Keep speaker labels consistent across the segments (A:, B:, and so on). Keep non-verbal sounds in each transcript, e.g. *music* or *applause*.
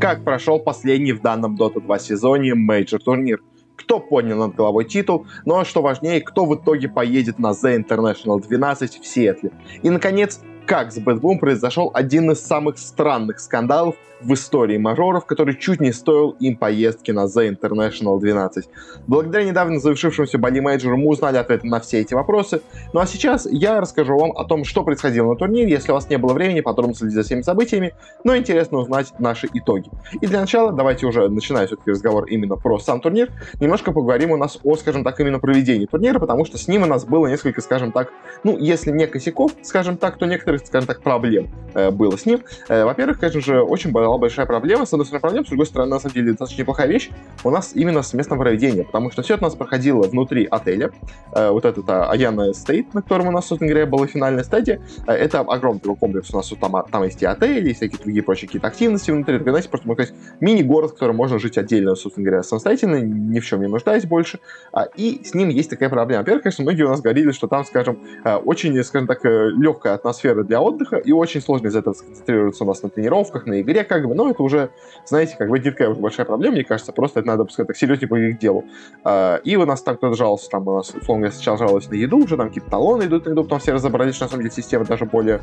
A: Как прошел последний в данном Dota 2 сезоне мейджор турнир? Кто поднял над головой титул, а что важнее, кто в итоге поедет на The International 12 в Сиэтле? И, наконец, как с BetBoom произошел один из самых странных скандалов в истории мажоров, который чуть не стоил им поездки на The International 12. Благодаря недавно завершившемуся Bali Мейджору мы узнали ответы на все эти вопросы. Ну а сейчас я расскажу вам о том, что происходило на турнире, если у вас не было времени подробно следить за всеми событиями, но интересно узнать наши итоги. И для начала давайте уже, начиная все-таки разговор именно про сам турнир, немножко поговорим у нас о, скажем так, именно проведении турнира, потому что с ним у нас было несколько, скажем так, ну, если не косяков, скажем так, то некоторых, скажем так, проблем э, было с ним. Э, во-первых, конечно же, очень была большая проблема. С одной стороны, проблема, с другой стороны, на самом деле, достаточно неплохая вещь у нас именно с местом проведения, потому что все это у нас проходило внутри отеля. Э, вот этот Аяна Стейт, на котором у нас, собственно говоря, была финальная стадия, это огромный такой комплекс. У нас вот там, а, там есть и отели, и всякие другие прочие какие-то активности внутри. Это, знаете, просто, можно сказать, мини-город, в котором можно жить отдельно, собственно говоря, самостоятельно, ни в чем не нуждаясь больше. А, и с ним есть такая проблема. Во-первых, конечно, многие у нас говорили, что там, скажем, очень, скажем так, легкая атмосфера для отдыха, и очень сложно из этого сконцентрироваться у нас на тренировках, на игре, как бы, но это уже, знаете, как бы не такая большая проблема, мне кажется, просто это надо, пускай так серьезнее подойти к делу. А, и у нас там кто-то жаловался, там у нас, условно говоря, сначала жаловались на еду, уже там какие-то талоны идут на еду, потом все разобрались, что на самом деле система даже более,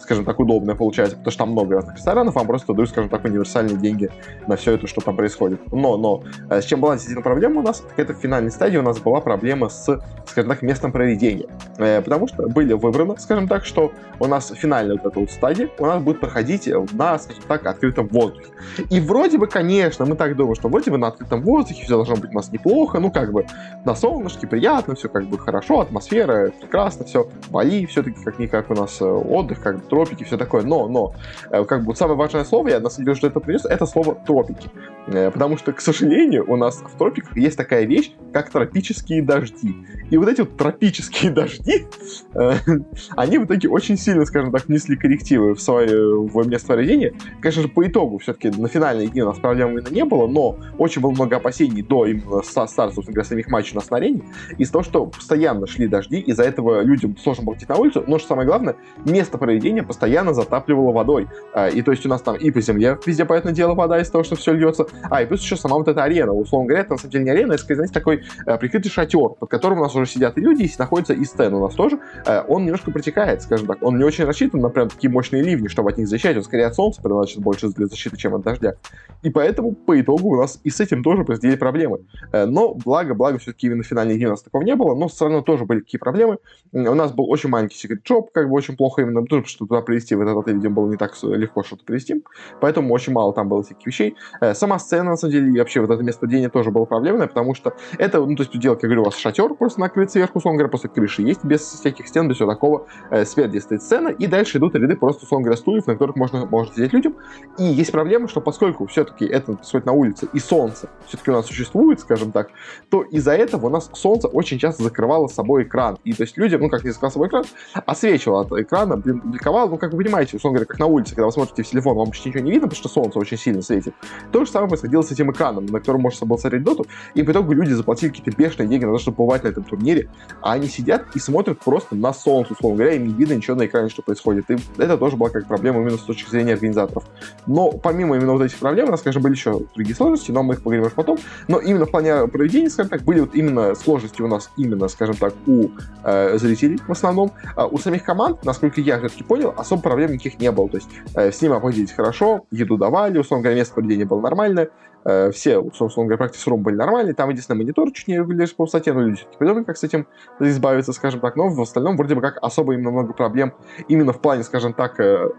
A: скажем так, удобная получается, потому что там много разных ресторанов, вам просто дают, скажем так, универсальные деньги на все это, что там происходит. Но, но, э, с чем была действительно проблема у нас, это в финальной стадии у нас была проблема с, скажем так, местом проведения. Э, потому что были выбраны, скажем так, что у нас финальная вот эта вот стадия у нас будет проходить на, скажем так, открытом воздухе. И вроде бы, конечно, мы так думаем, что вроде бы на открытом воздухе все должно быть у нас неплохо, ну как бы на солнышке приятно, все как бы хорошо, атмосфера прекрасно, все, Бали все-таки как-никак у нас э, отдых, как бы тропики, все такое, но, но, э, как бы самое важное слово, я на самом деле, что это принес, это слово тропики. Э, потому что, к сожалению, у нас в тропиках есть такая вещь, как тропические дожди. И вот эти вот тропические *laughs* дожди, они в итоге очень сильно, скажем так, внесли коррективы в свое в место проведения. Конечно же, по итогу все-таки на финальные дни у нас проблем именно не было, но очень было много опасений до именно со старта, собственно говоря, самих матчей у нас на арене, из-за того, что постоянно шли дожди, из-за этого людям сложно было идти на улицу, но что самое главное, место проведения постоянно затапливало водой. А, и то есть у нас там и по земле везде, понятное дело, вода из-за того, что все льется, а, и плюс еще сама вот эта арена. Условно говоря, это на самом деле не арена, это, знаете, такой э, прикрытый шатер, под которым у нас уже сидят и люди, и находится и стен у нас тоже. Э, он немножко протекает, скажем так. Он не очень рассчитан на прям такие мощные ливни, чтобы от них защищать. Он скорее от солнца предназначен больше для защиты, чем от дождя. И поэтому, по итогу, у нас и с этим тоже произошли проблемы. Э, но, благо, благо, все-таки именно в финальной дни у нас такого не было, но все равно тоже были какие проблемы. У нас был очень маленький секрет джоб, как бы очень плохо именно, потому что туда привезти в этот отель, видимо, было не так легко что-то привезти. Поэтому очень мало там было всяких вещей. Сама сцена, на самом деле, и вообще вот это место проведения тоже было проблемное, потому что это, ну, то есть, дело, как я говорю, у вас шатер просто накрыт сверху, условно говоря, после крыши есть, без всяких стен, без всего такого. Э, спереди стоит сцена, и дальше идут ряды просто, условно говоря, стульев, на которых можно, может сидеть людям. И есть проблема, что поскольку все-таки это происходит на улице, и солнце все-таки у нас существует, скажем так, то из-за этого у нас солнце очень часто закрывало собой экран. И то есть людям, ну, как не закрывал собой экран, освечивало от экрана, бликовало, ну, как вы понимаете, условно говоря, как на улице, когда вы смотрите в телефон, вам почти ничего не видно, потому что солнце очень сильно светит. То же самое происходило с этим экраном, на котором можно было смотреть доту, и в итоге люди заплатили какие-то бешеные деньги на то, чтобы побывать на этом турнире, а они сидят и смотрят просто на солнце, условно говоря, им не видно ничего на экране, что происходит. И это тоже была как проблема именно с точки зрения организаторов. Но помимо именно вот этих проблем, у нас, скажем, были еще другие сложности, но мы их поговорим уже потом. Но именно в плане проведения, скажем так, были вот именно сложности у нас именно, скажем так, у э, зрителей в основном. А у самих команд, насколько я все-таки понял, особо проблем никаких не было. То есть э, с ними обходились хорошо, еду давали, условно говоря, место проведения было нормальное, э, все, собственно говоря, практически рум были нормальные. Там единственное монитор чуть не регулируешь по высоте, но люди все-таки придумали, как с этим избавиться, скажем так. Но в остальном вроде бы как особо именно много проблем именно в плане, скажем так, Э,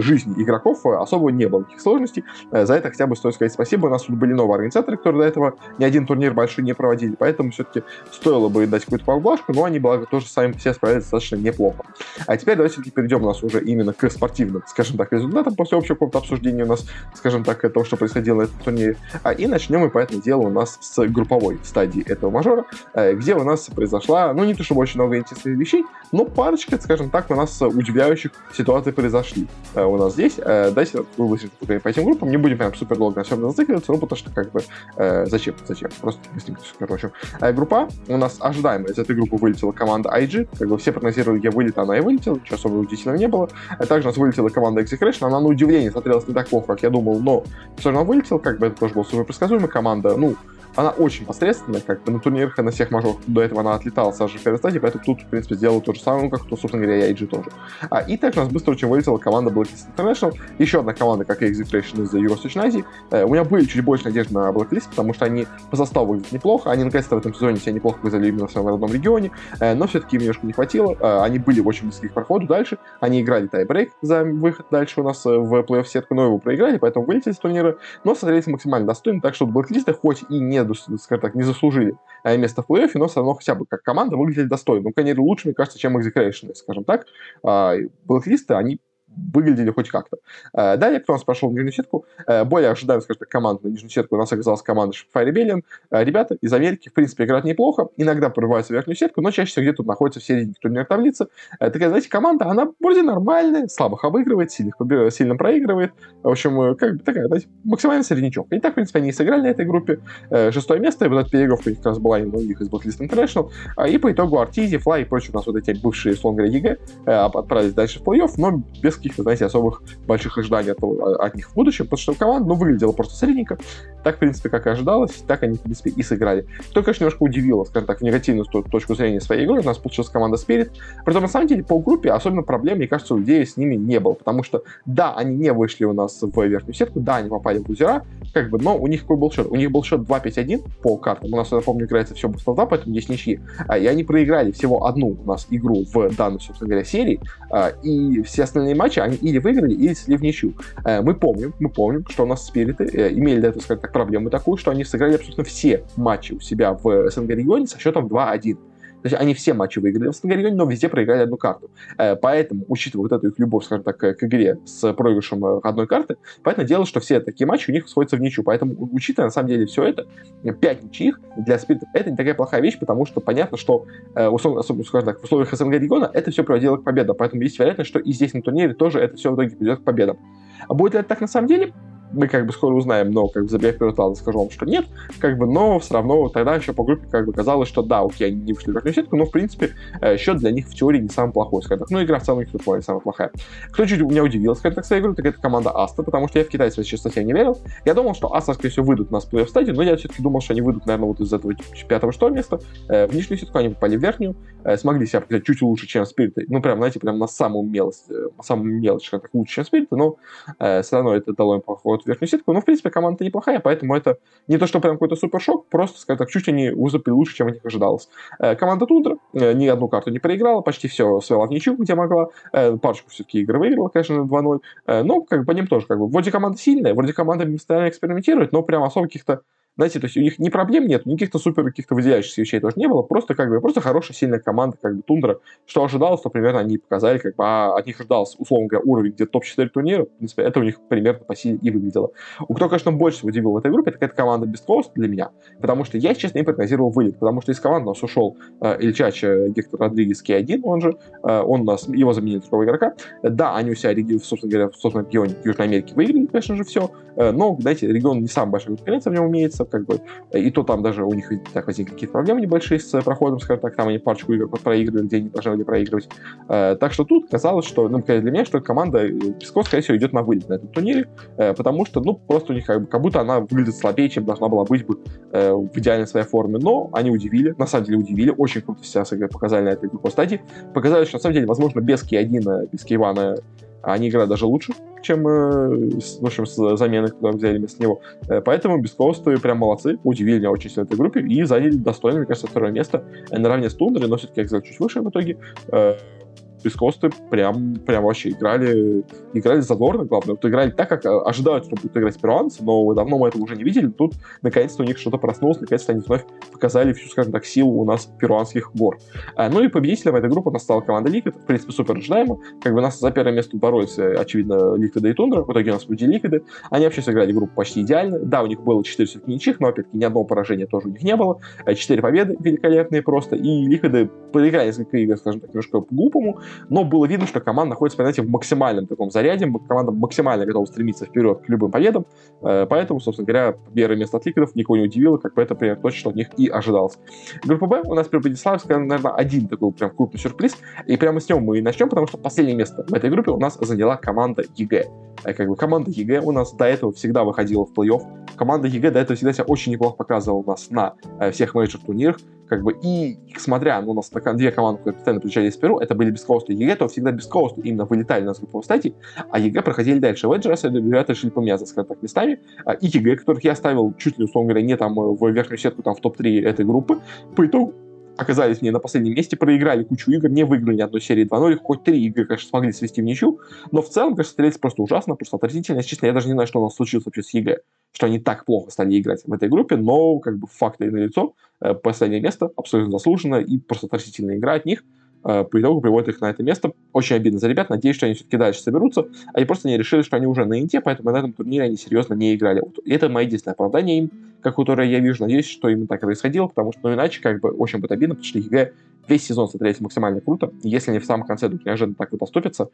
A: жизни игроков э, особо не было никаких сложностей. Э, за это хотя бы стоит сказать спасибо. У нас тут были новые организаторы, которые до этого ни один турнир большой не проводили, поэтому все-таки стоило бы дать какую-то поблажку, но они, благо, тоже сами все справились достаточно неплохо. А теперь давайте перейдем у нас уже именно к спортивным, скажем так, результатам после общего какого-то обсуждения у нас, скажем так, того, что происходило на этом турнире. А, и начнем мы, по этому делу, у нас с групповой стадии этого мажора, где у нас произошла, ну, не то чтобы очень много интересных вещей, но парочка, скажем так, у нас удивляющих ситуаций произошли. Э, у нас здесь. Э, давайте выложим по этим группам. Не будем прям супер долго на всем зацикливаться, ну, потому что как бы э, зачем, зачем? Просто короче. Э, группа у нас ожидаемая. Из этой группы вылетела команда IG. Как бы все прогнозировали, где вылет, она и вылетела. Ничего особо удивительного не было. А также у нас вылетела команда Execration. Она на удивление смотрелась не так плохо, как я думал, но все равно вылетела. Как бы это тоже была супер предсказуемая команда. Ну, она очень посредственная, как бы на турнирах и на всех мажорах. До этого она отлетала в первой стадии, поэтому тут, в принципе, сделала то же самое, как, то, собственно говоря, и IG тоже. А, и также у нас быстро очень вылетела команда Blacklist International, еще одна команда, как и Execration из Юго-Восточной Азии. Э, у меня были чуть больше надежды на Blacklist, потому что они по составу выглядят неплохо, они наконец-то в этом сезоне себя неплохо показали именно в своем родном регионе, э, но все-таки им немножко не хватило, э, они были очень близки к проходу дальше, они играли тайбрейк за выход дальше у нас в плей-офф сетку, но его проиграли, поэтому вылетели с турнира, но смотрелись максимально достойно, так что Blacklist хоть и не, скажем так, не заслужили э, место в плей-оффе, но все равно хотя бы как команда выглядели достойно. Ну, конечно, лучше, мне кажется, чем Execration, скажем так. Блэклисты, они выглядели хоть как-то. Э, далее, кто у нас прошел в нижнюю сетку, э, более ожидаем, скажем так, команду на нижнюю сетку у нас оказалась команда Shopify Rebellion. Э, ребята из Америки, в принципе, играют неплохо, иногда прорываются в верхнюю сетку, но чаще всего где-то находится в середине турнирной таблицы. Такая, знаете, команда, она вроде нормальная, слабых обыгрывает, сильных сильно проигрывает. В общем, как бы такая, знаете, максимальный среднячок. И так, в принципе, они и сыграли на этой группе. Шестое место, и вот эта переигровка как раз была у них из Blacklist International. И по итогу Arteezy, Fly и прочие у нас вот эти бывшие, условно говоря, EG отправились дальше в плей-офф, но без каких-то, знаете, особых больших ожиданий от, от них в будущем, потому что команда, ну, выглядела просто средненько. Так, в принципе, как и ожидалось, так они, в принципе, и сыграли. Что, конечно, немножко удивило, скажем так, в негативную точку зрения своей игры. У нас получилась команда Spirit. Притом, на самом деле, по группе особенно проблем, мне кажется, у людей с ними не было, потому что, да, они не вышли у нас в верхнюю сетку, да, они попали в лузера, как бы, но у них какой был счет? У них был счет 2-5-1 по картам. У нас, я помню, играется все быстро 2, поэтому есть ничьи. А, и они проиграли всего одну у нас игру в данной, собственно говоря, серии. А, и все остальные матчи они или выиграли, или слили в ничью. Э, мы помним, мы помним, что у нас спириты э, имели до этого, скажем так, проблему такую, что они сыграли абсолютно все матчи у себя в СНГ-регионе со счетом 2-1. То есть они все матчи выиграли в СНГ-регионе, но везде проиграли одну карту. Э, поэтому, учитывая вот эту их любовь, скажем так, к игре с проигрышем одной карты, поэтому дело, что все такие матчи у них сходятся в ничью. Поэтому, учитывая, на самом деле, все это, 5 ничьих для спиритов это не такая плохая вещь, потому что понятно, что, условно, особенно, скажем так, в условиях СНГ-региона это все приводило к победам. Поэтому есть вероятность, что и здесь на турнире тоже это все в итоге придет к победам. А будет ли это так на самом деле? Мы как бы скоро узнаем, но как бы забегая вперед, ладно, скажу вам, что нет, как бы, но все равно тогда еще по группе как бы казалось, что да, окей, они не вышли в верхнюю сетку, но в принципе э, счет для них в теории не самый плохой, скажем так. Ну, игра в целом их не самая плохая. Кто чуть меня удивил, скажем так, своей игрой, так это команда Аста, потому что я в китайцев, честно, я не верил. Я думал, что Аста, скорее всего, выйдут на плей-офф стадию, но я все-таки думал, что они выйдут, наверное, вот из этого пятого что места. Э, в нижнюю сетку они попали в верхнюю, э, смогли себя показать чуть лучше, чем Спириты. Ну, прям, знаете, прям на самую мелочь, на самую мелочь, как лучше, чем Спириты, но все равно это дало им проход в верхнюю сетку. Но, в принципе, команда неплохая, поэтому это не то, что прям какой-то супершок, просто, скажем так, чуть они выступили лучше, чем от них ожидалось. Э, команда Тундра э, ни одну карту не проиграла, почти все свела в ничью, где могла. Э, парочку все-таки игры выиграла, конечно, 2-0. Но как бы по ним тоже, как бы, вроде команда сильная, вроде команда постоянно экспериментирует, но прям особо каких-то знаете, то есть у них ни проблем нет, никаких-то супер каких-то выделяющихся вещей тоже не было, просто как бы просто хорошая, сильная команда, как бы Тундра. Что ожидалось, то примерно они показали, как бы а от них ожидался, условно говоря, уровень где-то топ-4 турнира, в принципе, это у них примерно по силе и выглядело. У кто, конечно, больше всего удивил в этой группе, это команда Best Coast для меня, потому что я, честно, не прогнозировал вылет, потому что из команды у нас ушел э, Ильчач э, Гектор Родригес К1, он же, э, он у нас, его заменил другого игрока. Да, они у себя, собственно говоря, в собственном регионе Южной Америки выиграли, конечно же, все, э, но, знаете, регион не самый большой конкуренция в нем имеется, как бы, и то там даже у них так возникли какие-то проблемы небольшие с проходом, скажем так, там они парочку игр проигрывали, где они должны проигрывать. Э, так что тут казалось, что, ну, для меня, что команда Песко, скорее всего, идет на вылет на этом турнире, э, потому что, ну, просто у них как, бы, как будто она выглядит слабее, чем должна была быть бы э, в идеальной своей форме. Но они удивили, на самом деле удивили, очень круто себя показали на этой группе стадии. Показали, что на самом деле, возможно, без Ки-1, без Ки-1 они играют даже лучше, чем, э, в общем, с заменой, когда взяли вместо него. Э, поэтому Бескоусты прям молодцы, удивили меня очень сильно этой группе и заняли достойно, мне кажется, второе место э, наравне с Тундрой, но все-таки Экзел чуть выше в итоге. Бескосты прям, прям вообще играли, играли задорно, главное. Вот играли так, как ожидают, что будут играть перуанцы, но давно мы этого уже не видели. Тут, наконец-то, у них что-то проснулось, наконец-то они вновь показали всю, скажем так, силу у нас перуанских гор. А, ну и победителем этой группы у нас стала команда Liquid, в принципе, супер ожидаемо. Как бы нас за первое место боролись, очевидно, Liquid и Тундра. В итоге у нас были Liquid. Они вообще сыграли группу почти идеально. Да, у них было 4 все-таки ничьих, но, опять-таки, ни одного поражения тоже у них не было. 4 победы великолепные просто. И Liquid проиграли несколько игр, скажем так, немножко по-глупому, но было видно, что команда находится, понимаете, в максимальном таком заряде, команда максимально готова стремиться вперед к любым победам, э, поэтому, собственно говоря, первое место от Liquid ов никого не удивило, как бы это примерно то, что от них и ожидалось. Группа Б у нас при Братиславская, наверное, один такой прям крупный сюрприз, и прямо с него мы и начнем, потому что последнее место в этой группе у нас заняла команда EG. Как бы команда EG у нас до этого всегда выходила в плей-офф, команда EG до этого всегда себя очень неплохо показывала у нас на всех мейджор турнирах, как бы, и смотря, ну, у нас на две команды, которые постоянно получались в Перу, это были Beastcoast и EG, то всегда Beastcoast именно вылетали на групповой стадии, а EG проходили дальше. В этот раз ребята решили поменяться, скажем так, местами, а, и EG, которых я ставил чуть ли, условно говоря, не там в верхнюю сетку, там в топ-3 этой группы, по итогу оказались мне на последнем месте, проиграли кучу игр, не выиграли ни одной серии 2-0, хоть три игры, конечно, смогли свести в ничью, но в целом, конечно, стрелять просто ужасно, просто отвратительно. Честно, я даже не знаю, что у нас случилось вообще с EG, что они так плохо стали играть в этой группе, но как бы факты на лицо, э, последнее место абсолютно заслуженно и просто отвратительная игра от них. Э, по итогу приводит их на это место. Очень обидно за ребят. Надеюсь, что они все-таки дальше соберутся. Они просто не решили, что они уже на инте, поэтому на этом турнире они серьезно не играли. Вот. Это мое единственное оправдание им, как которое я вижу. Надеюсь, что именно так и происходило, потому что, ну, иначе, как бы, очень будет обидно, потому что EG весь сезон смотрелись максимально круто. Если они в самом конце вдруг неожиданно так вот оступятся,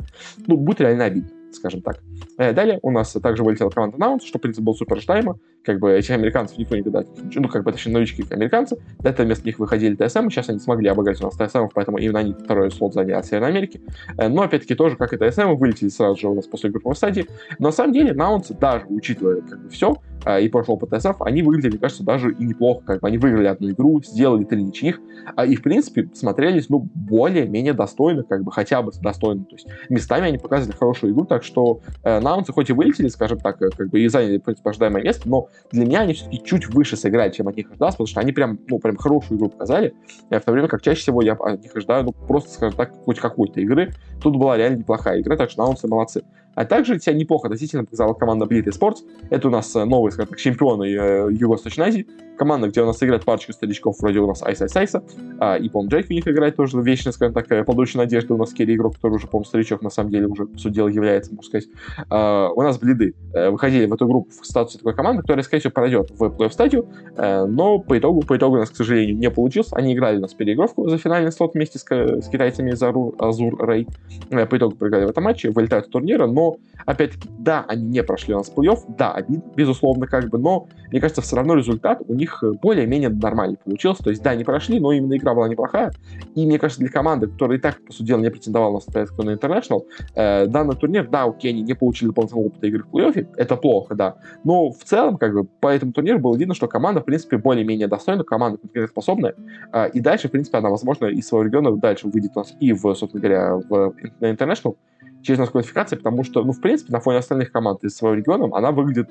A: ну, будет реально обидно, скажем так. Э, далее у нас также вылетела команда Nouns, что, в принципе, был супер ожидаемо. Как бы этих американцев никто никогда, ну, как бы, точнее, новички американцы. До этого вместо них выходили TSM, сейчас они смогли обыграть у нас TSM, поэтому именно они второй слот заняли от Северной Америки. Э, но, опять-таки, тоже, как и ТСМ, вылетели сразу же у нас после групповой стадии. Но, на самом деле, Наунс, даже учитывая как бы все, и прошлого ПТСФ, они выглядели, кажется, даже и неплохо. Как бы они выиграли одну игру, сделали три ничьих, и, в принципе, смотрелись, ну, более-менее достойно, как бы хотя бы достойно. То есть местами они показывали хорошую игру, так что э, наунцы хоть и вылетели, скажем так, э, как бы и заняли, ожидаемое место, но для меня они все-таки чуть выше сыграли, чем от них ожидалось, потому что они прям, ну, прям хорошую игру показали, э, в то время как чаще всего я от них ожидаю, ну, просто, скажем так, хоть какой-то игры. Тут была реально неплохая игра, так что наунцы молодцы. А также себя неплохо относительно показала команда Bleed Sports. Это у нас э, новые, скажем так, чемпионы э, Юго-Восточной Азии. Команда, где у нас играет парочка старичков, вроде у нас Айс Айс Айса, а, и, по-моему, Джейк в них играет тоже вечно, скажем так, э, подольше надежды. У нас Керри игрок, который уже, по-моему, старичок, на самом деле, уже, по сути дела, является, можно сказать. А, у нас Блиды выходили в эту группу в статусе такой команды, которая, скорее всего, пройдет в плей-офф стадию, но по итогу, по итогу у нас, к сожалению, не получилось. Они играли у нас переигровку за финальный слот вместе с, с китайцами из Азур Рей. По итогу проиграли в этом матче, вылетают из турнира, но, опять да, они не прошли у нас плей-офф, да, обидно, безусловно, как бы, но, мне кажется, все равно результат у них э, более-менее нормальный получился. То есть, да, не прошли, но именно игра была неплохая. И, мне кажется, для команды, которая и так, по сути дела, не претендовала на соответственно на International, э, данный турнир, да, окей, они не получили дополнительного опыта игры в плей-оффе, это плохо, да. Но в целом, как бы, по этому турниру было видно, что команда, в принципе, более-менее достойна, команда конкурентоспособная, э, и дальше, в принципе, она, возможно, из своего региона дальше выйдет у нас и в, собственно говоря, в, на International, через нас квалификации, потому что, ну, в принципе, на фоне остальных команд из своего региона она выглядит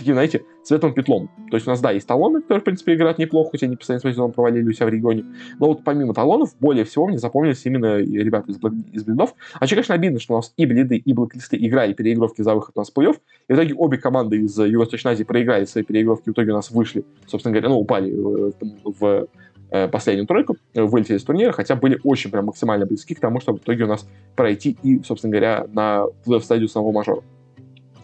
A: таким, знаете, светлым петлом. То есть у нас, да, есть талоны, которые, в принципе, играют неплохо, хотя они постоянно свой сезон провалили у себя в регионе. Но вот помимо талонов, более всего мне запомнились именно ребята из, из блидов. А еще, конечно, обидно, что у нас и блиды, и блоклисты играли переигровки за выход у нас в плей-офф. И в итоге обе команды из Юго-Восточной Азии проиграли свои переигровки, в итоге у нас вышли, собственно говоря, ну, упали в, в Э, последнюю тройку, э, вылетели из турнира, хотя были очень прям максимально близки к тому, чтобы в итоге у нас пройти и, собственно говоря, на плей стадию самого мажора.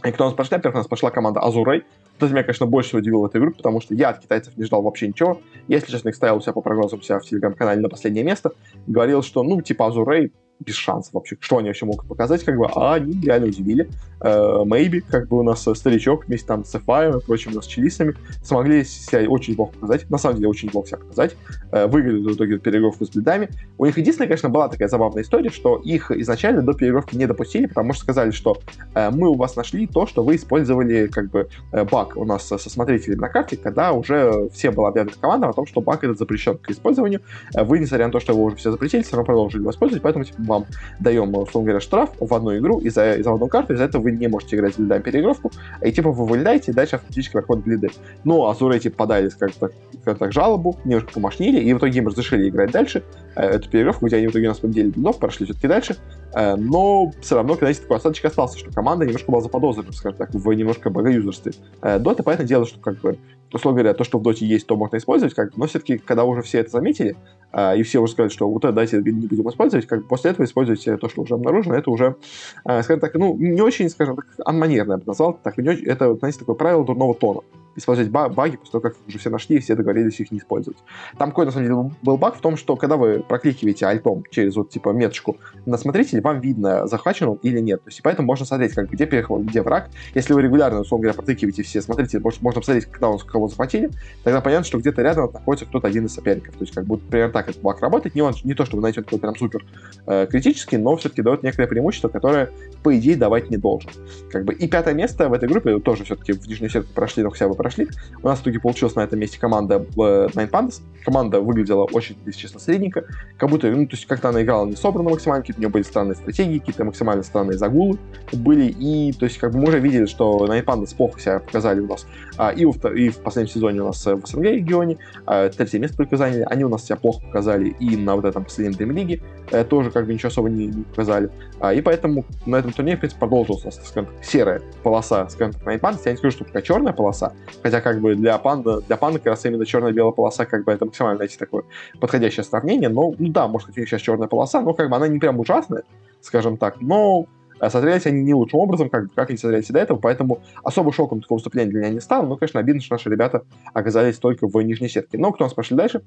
A: И кто у нас прошли? Во-первых, у нас пошла команда Азурей. Вот это меня, конечно, больше удивило в этой группе, потому что я от китайцев не ждал вообще ничего. Если честно, их ставил себя по прогнозам у себя в телеграм-канале на последнее место. Говорил, что, ну, типа, Азурей без шансов вообще. Что они вообще могут показать, как бы, а они реально удивили. Мэйби, как бы у нас старичок вместе там с Эфаем и прочим, у нас чилисами, смогли себя очень неплохо показать, на самом деле очень неплохо себя показать. Э, выиграли в итоге переигровку с бледами. У них единственная, конечно, была такая забавная история, что их изначально до переигровки не допустили, потому что сказали, что э, мы у вас нашли то, что вы использовали как бы э, баг у нас со смотрителями на карте, когда уже все было объявлено командам о том, что баг этот запрещен к использованию. Вы, несмотря на то, что его уже все запретили, все равно продолжили его использовать, поэтому типа, вам даем, условно говоря, штраф в одну игру из-за из одну карту, из-за этого вы не можете играть с лидами переигровку, и типа вы вылетаете, и дальше автоматически проходят лиды. Ну, Азуры эти подали, скажем так, скажем так, жалобу, немножко помощнили, и в итоге им разрешили играть дальше, э, эту переигровку, где они в итоге у нас победили лидов, прошли все-таки дальше, э, но все равно, когда такой осадочек остался, что команда немножко была заподозрена, скажем так, в немножко богоюзерстве. Э, Дота, понятное дело, что как бы условно говоря, то, что в доте есть, то можно использовать, как, но все-таки, когда уже все это заметили, а, и все уже сказали, что вот это давайте не будем использовать, как после используйте то, что уже обнаружено, это уже, а, скажем так, ну, не очень, скажем так, анманерно я бы назвал, так, это, знаете, такое правило дурного тона. Использовать баги после того, как уже все нашли и все договорились их не использовать. Там какой, на самом деле, был баг в том, что когда вы прокликиваете альтом через вот, типа, меточку на смотрителе, вам видно, захвачен он или нет. То есть, поэтому можно смотреть, как, где переход, где враг. Если вы регулярно, условно говоря, прокликиваете все смотрите, можно посмотреть, когда он кого захватили, тогда понятно, что где-то рядом находится кто-то один из соперников. То есть, как будто примерно так этот баг работает. Не, он, не то, чтобы, он такой прям супер э, критический, но все-таки дает некоторое преимущество, которое, по идее, давать не должен. Как бы. И пятое место в этой группе тоже все-таки в нижнюю сетку прошли, но хотя бы прошли. У нас в итоге получилась на этом месте команда э, Nine Pandas. Команда выглядела очень, если честно, средненько. Как будто, ну, то есть как-то она играла не собрана максимально, какие-то у нее были странные стратегии, какие-то максимально странные загулы были. И, то есть, как бы мы уже видели, что Nine Pandas плохо себя показали у нас а, и, в, и в последнем сезоне у нас в СНГ регионе. А, третье место только заняли. Они у нас себя плохо показали и на вот этом последнем Премьер-лиге. Э, тоже как бы ничего особо не, не показали. А, и поэтому на этом турнире, в принципе, нас, скажем так, серая полоса, скажем так, Nine Pandas. Я не скажу, что такая черная полоса, хотя как бы для панда, для панда как раз именно черно-белая полоса, как бы это максимально, знаете, такое подходящее сравнение. Но, ну да, может них сейчас черная полоса, но как бы она не прям ужасная, скажем так, но а они не лучшим образом, как, как они смотрелись до этого, поэтому особо шоком такого выступления для меня не стало. Но, конечно, обидно, что наши ребята оказались только в нижней сетке. Но кто у нас пошли дальше?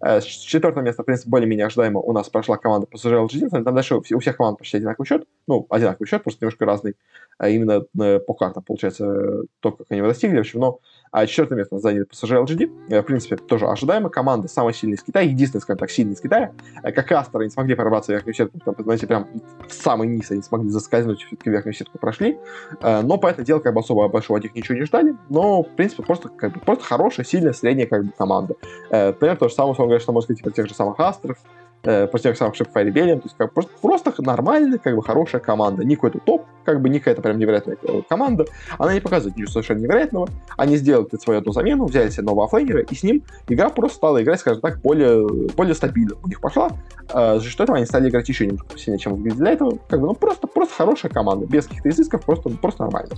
A: Э, с четвертого места, в принципе, более-менее ожидаемо у нас прошла команда PSG LGD. Там дальше у всех команд почти одинаковый счет. Ну, одинаковый счет, просто немножко разный. А именно э, по картам, получается, то, как они его достигли. В общем, но а четвертое место заняли PSG LGD. Э, в принципе, тоже ожидаемо. Команда самая сильная из Китая. Единственная, скажем так, сильная из Китая. Как Астер не смогли прорваться в верхнюю сетку. Там, знаете, прям в самый низ они смогли заскользнуть, все-таки верхнюю сетку прошли. Но, по этому делу, как бы особо большого от них ничего не ждали. Но, в принципе, просто, как бы, просто хорошая, сильная, средняя как бы, команда. Примерно то же самое, он говорит, что можно сказать, типа, тех же самых Астеров, э, после тех самых Rebellion, то есть как просто, просто нормальная, как бы хорошая команда, не какой-то топ, как бы не какая-то прям невероятная команда, она не показывает ничего совершенно невероятного, они сделали свою одну замену, взяли себе нового оффлейнера, и с ним игра просто стала играть, скажем так, более, более стабильно. У них пошла, э, за что этого они стали играть еще немного сильнее, чем для этого, как бы, ну, просто, просто хорошая команда, без каких-то изысков, просто, просто нормально.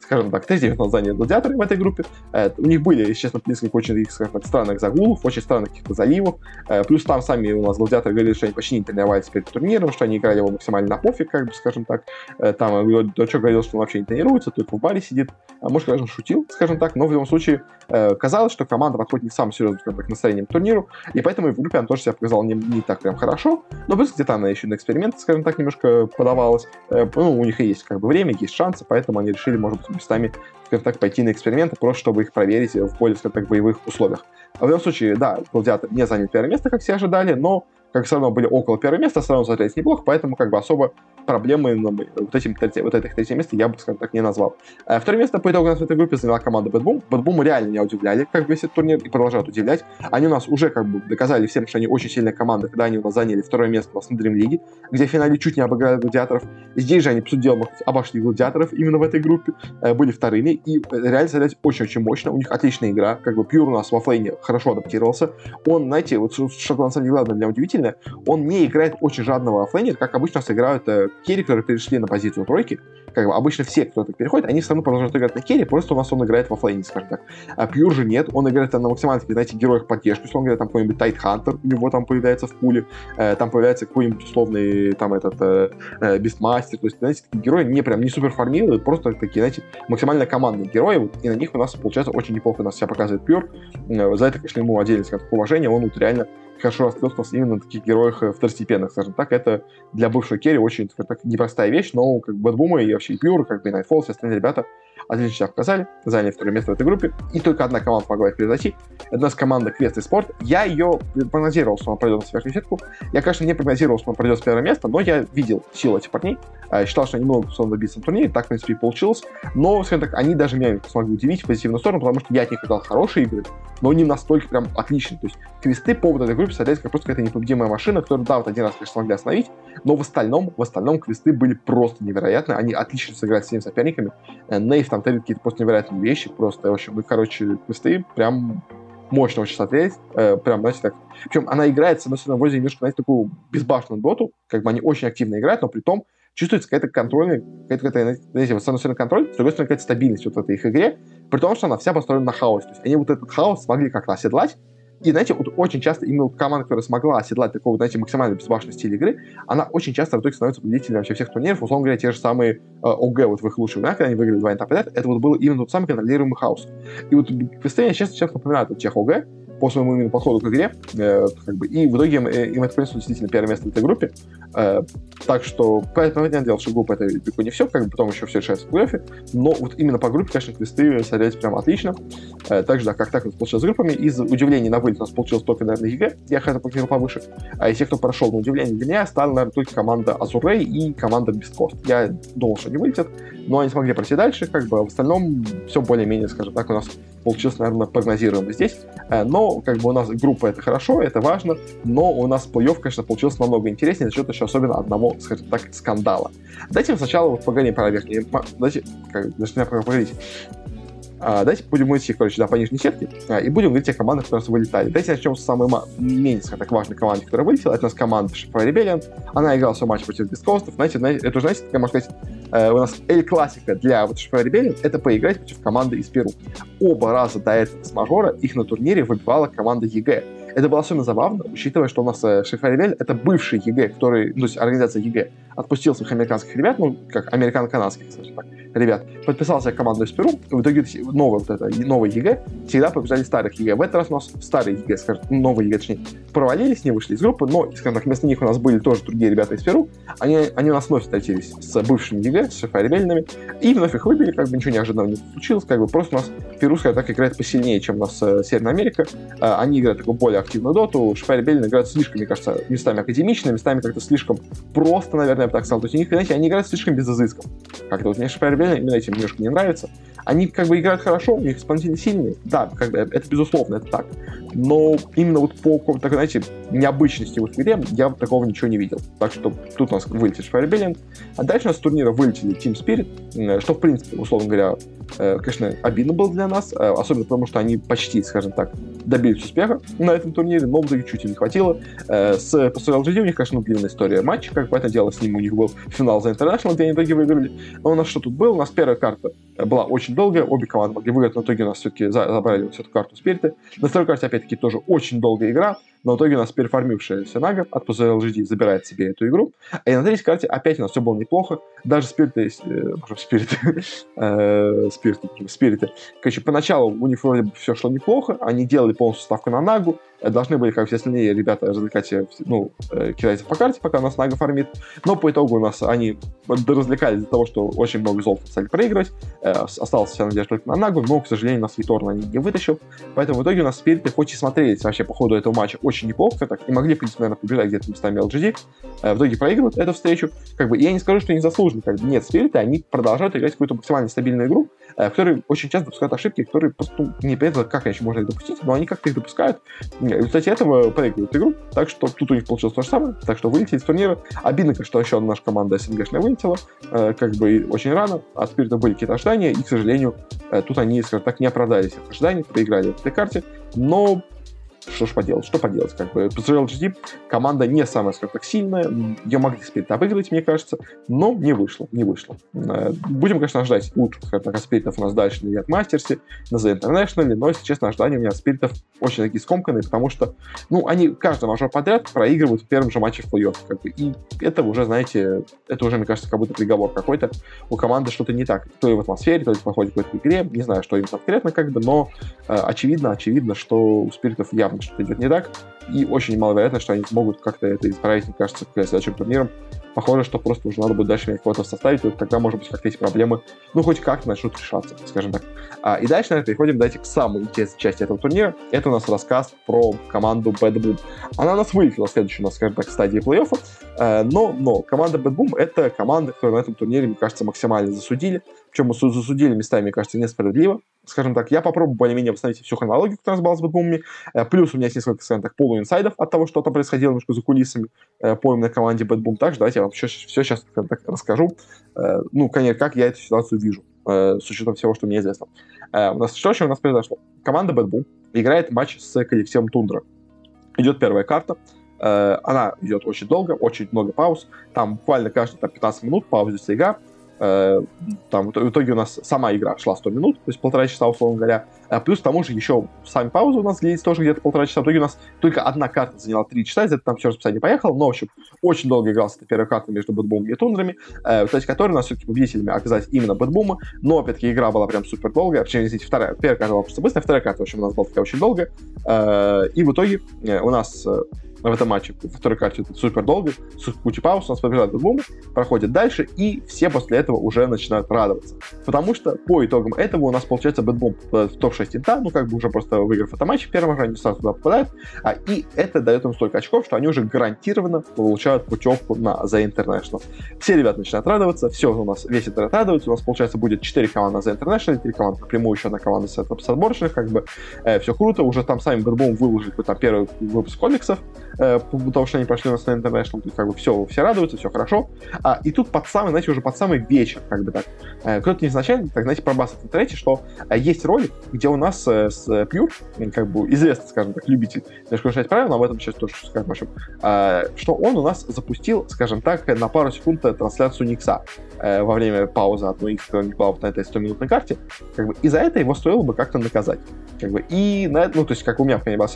A: Скажем так, третье место заняли гладиаторы в этой группе, э, у них были, если честно, несколько очень, скажем так, странных загулов, очень странных каких-то заливов, э, плюс там сами у нас гладиаторы говорили, что они почти не тренировались перед турниром, что они играли его максимально пофиг, как бы, скажем так, э, там, Дочок говорил, что он вообще не тренируется, только в баре сидит, а может, конечно, шутил, скажем так, но в любом случае э, казалось, что команда подходит не самым серьезным, скажем так, настроением к турниру, и поэтому и в группе она тоже себя показала не, не так прям хорошо, но плюс где-то она еще на эксперименты, скажем так, немножко подавалась, ну, у них и есть как бы время, есть шансы, поэтому они решили, может быть, местами скажем так, пойти на эксперименты, просто чтобы их проверить в более, скажем так, боевых условиях. А в любом случае, да, Гладиатор не занял первое место, как все ожидали, но как все равно были около первого места, все равно смотрелись неплохо, поэтому как бы особо проблемы вот, этим, вот этих третье место я бы, скажем так, не назвал. А второе место по итогу у нас в этой группе заняла команда Bad Boom. Bad Boom реально меня удивляли, как весь этот турнир, и продолжают удивлять. Они у нас уже как бы доказали всем, что они очень сильная команда, когда они у нас заняли второе место у нас на Dream League, где в финале чуть не обыграли гладиаторов. Здесь же они, по сути дела, обошли гладиаторов именно в этой группе, э, были вторыми, и реально смотрелись очень-очень мощно. У них отличная игра, как бы Пьюр у нас во флейне хорошо адаптировался. Он, знаете, вот что на самом деле главное для удивительное, он не играет очень жадного оффлейнера, как обычно сыграют э, керри, которые перешли на позицию тройки. Как бы обычно все, кто так переходит, они все равно продолжают играть на керри, просто у нас он играет в оффлейне, скажем так. А Pure же нет, он играет там на максимально, знаете, героях поддержки, условно говоря, там какой-нибудь Tidehunter, у него там появляется в пуле, э, там появляется какой-нибудь условный там этот э, э, Beastmaster, то есть, знаете, такие герои не прям не супер формируют, просто такие, знаете, максимально командные герои, вот, и на них у нас получается очень неплохо нас себя показывает Pure. Э, за это, конечно, ему отдельное, скажем так, уважение, он вот реально хорошо раскрылся именно на таких героях э, второстепенных, скажем так. Это для бывшего керри очень так, непростая вещь, но как BetBoom а и вообще и Pure, как бы и Nightfall, все остальные ребята отлично себя показали, заняли второе место в этой группе, и только одна команда могла их превзойти. Это у нас команда Quest Esports. Я ее прогнозировал, что она пройдет на верхнюю сетку. Я, конечно, не прогнозировал, что она пройдет с первого места, но я видел силу этих парней, а, считал, что они могут способны добиться на турнире, так, в принципе, и получилось. Но, скажем так, они даже меня смогли удивить в позитивную сторону, потому что я от них ожидал хорошие игры, но не настолько прям отличные. То есть квесты по вот этой группе смотрелись как просто какая-то непобедимая машина, которую, да, вот один раз, конечно, смогли остановить, но в остальном, в остальном квесты были просто невероятные. Они отлично сыграли с всеми соперниками. Э, Нейв там какие-то просто невероятные вещи, просто, в общем, мы, короче, квесты прям мощно очень смотреть, э, прям, знаете, так. Причем она играет, с одной стороны, вроде немножко, знаете, такую безбашенную доту, как бы они очень активно играют, но при том чувствуется какая-то контрольная, какая-то, какая знаете, вот с одной стороны контроль, с другой стороны какая-то стабильность вот в этой их игре, при том, что она вся построена на хаосе. То есть они вот этот хаос смогли как-то оседлать, И, знаете, вот очень часто именно команда, которая смогла оседлать такого, знаете, максимально безбашенный стиль игры, она очень часто в итоге становится победителем вообще всех турниров. Условно говоря, те же самые э, ОГ вот в их лучших временах, когда они выиграли два этапа это вот был именно тот самый контролируемый хаос. И вот представление часто сейчас напоминают вот тех ОГ, по своему именно подходу к игре, э, как бы, и в итоге им, э, им это принесло действительно первое место в этой группе. Э, так что, понятное дело, что группа это далеко не все, как бы потом еще все решается в плей-офф, но вот именно по группе, конечно, квесты садились прям отлично. Э, также, да, как так нас получилось с группами. Из удивлений на вылет у нас получилось только, наверное, EG, я хотел покинул повыше. А из тех, кто прошел на удивление для меня, стала, наверное, только команда Azure Ray и команда Beastcoast. Я думал, что они вылетят, но они смогли пройти дальше, как бы в остальном все более-менее, скажем так, у нас получилось, наверное, прогнозируемо здесь. Э, но, как бы, у нас группа — это хорошо, это важно, но у нас плей-офф, конечно, получился намного интереснее за счет еще особенно одного, скажем так, скандала. Давайте сначала вот поговорим про верхние... Давайте, как, не поговорить. А, давайте будем идти, короче, да, по нижней сетке, а, и будем говорить о командах, которые вылетали. Давайте начнем с самой менее, так, важной команды, которая вылетела. Это у нас команда Shopify Rebellion. Она играла свой матч против Beastcoast ов. Знаете, знаете, это знаете, как можно сказать, э, у нас Эль Классика для вот Shopify Rebellion — это поиграть против команды из Перу. Оба раза до этого с мажора их на турнире выбивала команда EG. Это было особенно забавно, учитывая, что у нас э, Shopify Rebellion — это бывший EG, который, ну, то есть организация EG, отпустил своих американских ребят, ну, как американо-канадских, скажем так, ребят, подписался команду из Перу, и в итоге новый, вот это, новый EG всегда побеждали старых EG. В этот раз у нас старые EG, скажем, новые EG, точнее, провалились, не вышли из группы, но, скажем так, вместо них у нас были тоже другие ребята из Перу, они, они у нас вновь встретились с бывшими EG, с Shopify Rebellion ными, и вновь их выбили, как бы ничего неожиданного не случилось, как бы просто у нас Перу, скажем так, играет посильнее, чем у нас э, Северная Америка, э, они играют такую более активную доту, Шпайр Беллин играют слишком, мне кажется, местами академично, местами как-то слишком просто, наверное, я бы так сказал. То есть у них, знаете, они играют слишком без изысков. Как-то вот мне Шпайр Беллин именно этим немножко не нравится. Они как бы играют хорошо, у них исполнители сильные. Да, как бы это безусловно, это так. Но именно вот по какому-то, знаете, необычности в игре я такого ничего не видел. Так что тут у нас вылетит Шпайр Беллин. А дальше у нас с турнира вылетели Team Spirit, что, в принципе, условно говоря, Э, конечно, обидно было для нас, э, особенно потому, что они почти, скажем так, добились успеха на этом турнире, но в итоге чуть не хватило. Э, с Pastoral GD у них, конечно, длинная история матча, как это дело с ним у них был финал за International, где они в итоге выиграли. Но у нас что тут было? У нас первая карта была очень долгая, обе команды могли выиграть, но в итоге у нас все-таки забрали вот эту карту Спириты. На второй карте, опять-таки, тоже очень долгая игра, но в итоге у нас переформившаяся Нага от PZLGD забирает себе эту игру. И на третьей карте опять у нас все было неплохо. Даже спириты, э, спириты, э, спириты, спириты. *laughs* Короче, поначалу у них вроде бы все шло неплохо, они делали полностью ставку на Нагу, Э, должны были, как все остальные ребята, развлекать ну, э, китайцев по карте, пока у нас Нага фармит. Но по итогу у нас они развлекались из-за того, что очень много золота стали проигрывать. Э, осталось вся надежда только на Нагу, но, к сожалению, у нас Виторн они не вытащил. Поэтому в итоге у нас спириты хоть и смотрелись вообще по ходу этого матча очень неплохо, так и могли, в принципе, наверное, побежать где-то местами LGD. В итоге проигрывают эту встречу. Как бы, я не скажу, что они заслуженно. Как бы, нет, спириты, они продолжают играть какую-то максимально стабильную игру, в которой очень часто допускают ошибки, которые просто ну, непонятно, как еще можно их допустить, но они как-то их допускают. И в результате этого проигрывают игру, так что тут у них получилось то же самое, так что вылетели из турнира. Обидно, что еще наша команда СНГшная вылетела, э, как бы очень рано, от Спирита были какие-то ожидания, и, к сожалению, э, тут они, скажем так, не оправдали этих ожиданий, проиграли в этой карте, но что ж поделать, что поделать, как бы. PGL команда не самая, скажем так, сильная, ее могли спирит обыграть, мне кажется, но не вышло, не вышло. Э, будем, конечно, ждать лучших, скажем так, спиритов у нас дальше на Яд Мастерсе, на The International, но, если честно, ожидания у меня спиритов очень такие скомканные, потому что, ну, они каждый мажор подряд проигрывают в первом же матче в плей-офф, как бы, и это уже, знаете, это уже, мне кажется, как будто приговор какой-то, у команды что-то не так, то ли в атмосфере, то ли проходит в какой-то игре, не знаю, что им конкретно, как бы, но э, очевидно, очевидно, что у спиритов явно явно что-то идет не так, и очень маловероятно, что они смогут как-то это исправить, мне кажется, к следующим турнирам. Похоже, что просто уже надо будет дальше менять кого-то составить, и тогда, может быть, как-то эти проблемы, ну, хоть как-то начнут решаться, скажем так. А, и дальше, наверное, переходим, давайте, к самой интересной части этого турнира. Это у нас рассказ про команду Bad Boom. Она нас вылетела в следующей, у нас, скажем так, стадии плей-оффа, э, но, но команда Bad Boom — это команда, которую на этом турнире, мне кажется, максимально засудили. Причем засудили местами, мне кажется, несправедливо скажем так, я попробую более-менее восстановить всю хронологию, которая была с Бэтбумами. Э, плюс у меня есть несколько, скажем так, полуинсайдов от того, что там происходило немножко за кулисами э, по именно команде Бэтбум. Также давайте я вам все, все сейчас так, расскажу. Э, ну, конечно, как я эту ситуацию вижу, с учетом всего, что мне известно. У нас что еще у нас произошло? Команда Бэтбум играет матч с коллективом Тундра. Идет первая карта. Она идет очень долго, очень много пауз. Там буквально каждые там, 15 минут паузится игра там в итоге у нас сама игра шла 100 минут, то есть полтора часа, условно говоря. А плюс к тому же еще сами паузы у нас длились тоже где-то полтора часа. В итоге у нас только одна карта заняла 3 часа, из-за там все расписание поехало. Но, в общем, очень долго игрался эта первая карта между Бэтбумом и Тундрами, э, в которой у нас все-таки победителями оказались именно Бэтбума. Но, опять-таки, игра была прям супер долгая. Причем, извините, вторая, первая карта была просто быстрая, вторая карта, в общем, у нас была такая очень долгая. Э, и в итоге э, у нас э, в этом матче, во второй карте это супер долго, с кучей пауз, у нас побеждает Бэтбум, проходит дальше, и все после этого уже начинают радоваться. Потому что по итогам этого у нас получается Бэтбум в топ-6 инта, ну как бы уже просто выиграв этот матч первом раунде, сразу туда попадают, а, и это дает им столько очков, что они уже гарантированно получают путевку на The International. Все ребята начинают радоваться, все у нас, весь интернет радуется, у нас получается будет 4 команды на The International, 3 команды напрямую, еще одна команда с отборочных, как бы э, все круто, уже там сами Бэтбум выложили там первый выпуск комиксов, э, потому что они пошли на The International, то как бы все, все радуются, все хорошо. А, и тут под самый, знаете, уже под самый вечер, как бы так, э, кто-то невзначай, так, знаете, вбрасывает в интернете, что э, есть ролик, где у нас э, с Pure, как бы известный, скажем так, любитель немножко нарушать правила, но об этом сейчас тоже скажем, общем, э, что он у нас запустил, скажем так, на пару секунд трансляцию Никса э, во время паузы одной когда у них была на этой 100-минутной карте, как бы, и за это его стоило бы как-то наказать. Как бы, и на это, ну, то есть, как у меня, не была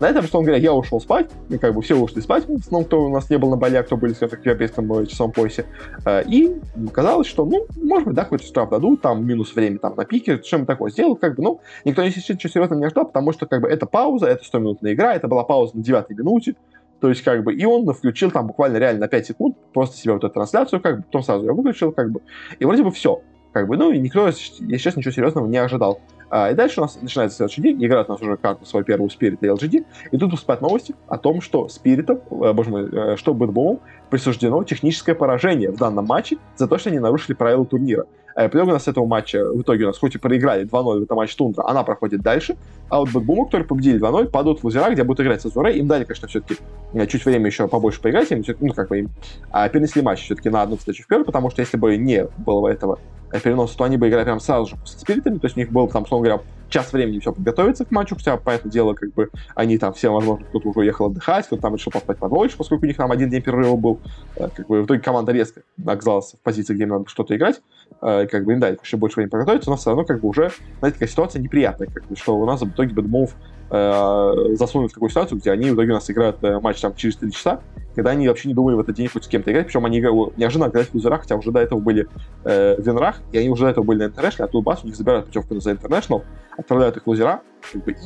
A: на этом, что он говоря, я ушел спать, как бы все ушли спать, в основном, кто у нас не был на Бали, а кто были, скажем так, в европейском часовом поясе. Э, и казалось, что, ну, может быть, да, какой-то штраф дадут, там, минус время там на пике, что-нибудь такое сделают, как бы, ну, никто ничего серьезно не ждал, потому что, как бы, это пауза, это 100-минутная игра, это была пауза на 9 минуте, то есть, как бы, и он включил там буквально реально на 5 секунд просто себе вот эту трансляцию, как бы, потом сразу ее выключил, как бы, и вроде бы все. Как бы, ну, и никто, я сейчас ничего серьезного не ожидал. А, и дальше у нас начинается следующий день, играет у нас уже карту свою первую Spirit и LGD, и тут поступают новости о том, что Спиритом, э, боже мой, э, что Бэтбумом присуждено техническое поражение в данном матче за то, что они нарушили правила турнира. Э, по у нас этого матча, в итоге у нас хоть и проиграли 2-0 в этом матче Тундра, она проходит дальше, а вот Бэтбуму, которые победили 2-0, падают в лузера, где будут играть с Azure Ray, им дали, конечно, все-таки чуть время еще побольше поиграть, им, ну, как бы им а, перенесли матч все-таки на одну встречу вперед, потому что если бы не было этого переноса, то они бы играли прям сразу же с спиритами, то есть у них был там, условно говоря, час времени все подготовиться к матчу, хотя, понятное дело, как бы они там все, возможно, кто-то уже уехал отдыхать, кто-то там решил поспать подольше, поскольку у них там один день перерыва был. Э, как бы в итоге команда резко оказалась в позиции, где им надо что-то играть, э, как бы дали еще больше времени подготовиться, но все равно как бы уже, знаете, такая ситуация неприятная, как бы, что у нас в итоге Бэдмов э, засунули в такую ситуацию, где они в итоге у нас играют матч там через 3 часа, когда они вообще не думали в этот день хоть с кем-то играть, причем они играли неожиданно играть в лузерах, хотя уже до этого были э, в винрах, и они уже до этого были на International, а тут бас у них забирают путевку за International, отправляют их в лузера,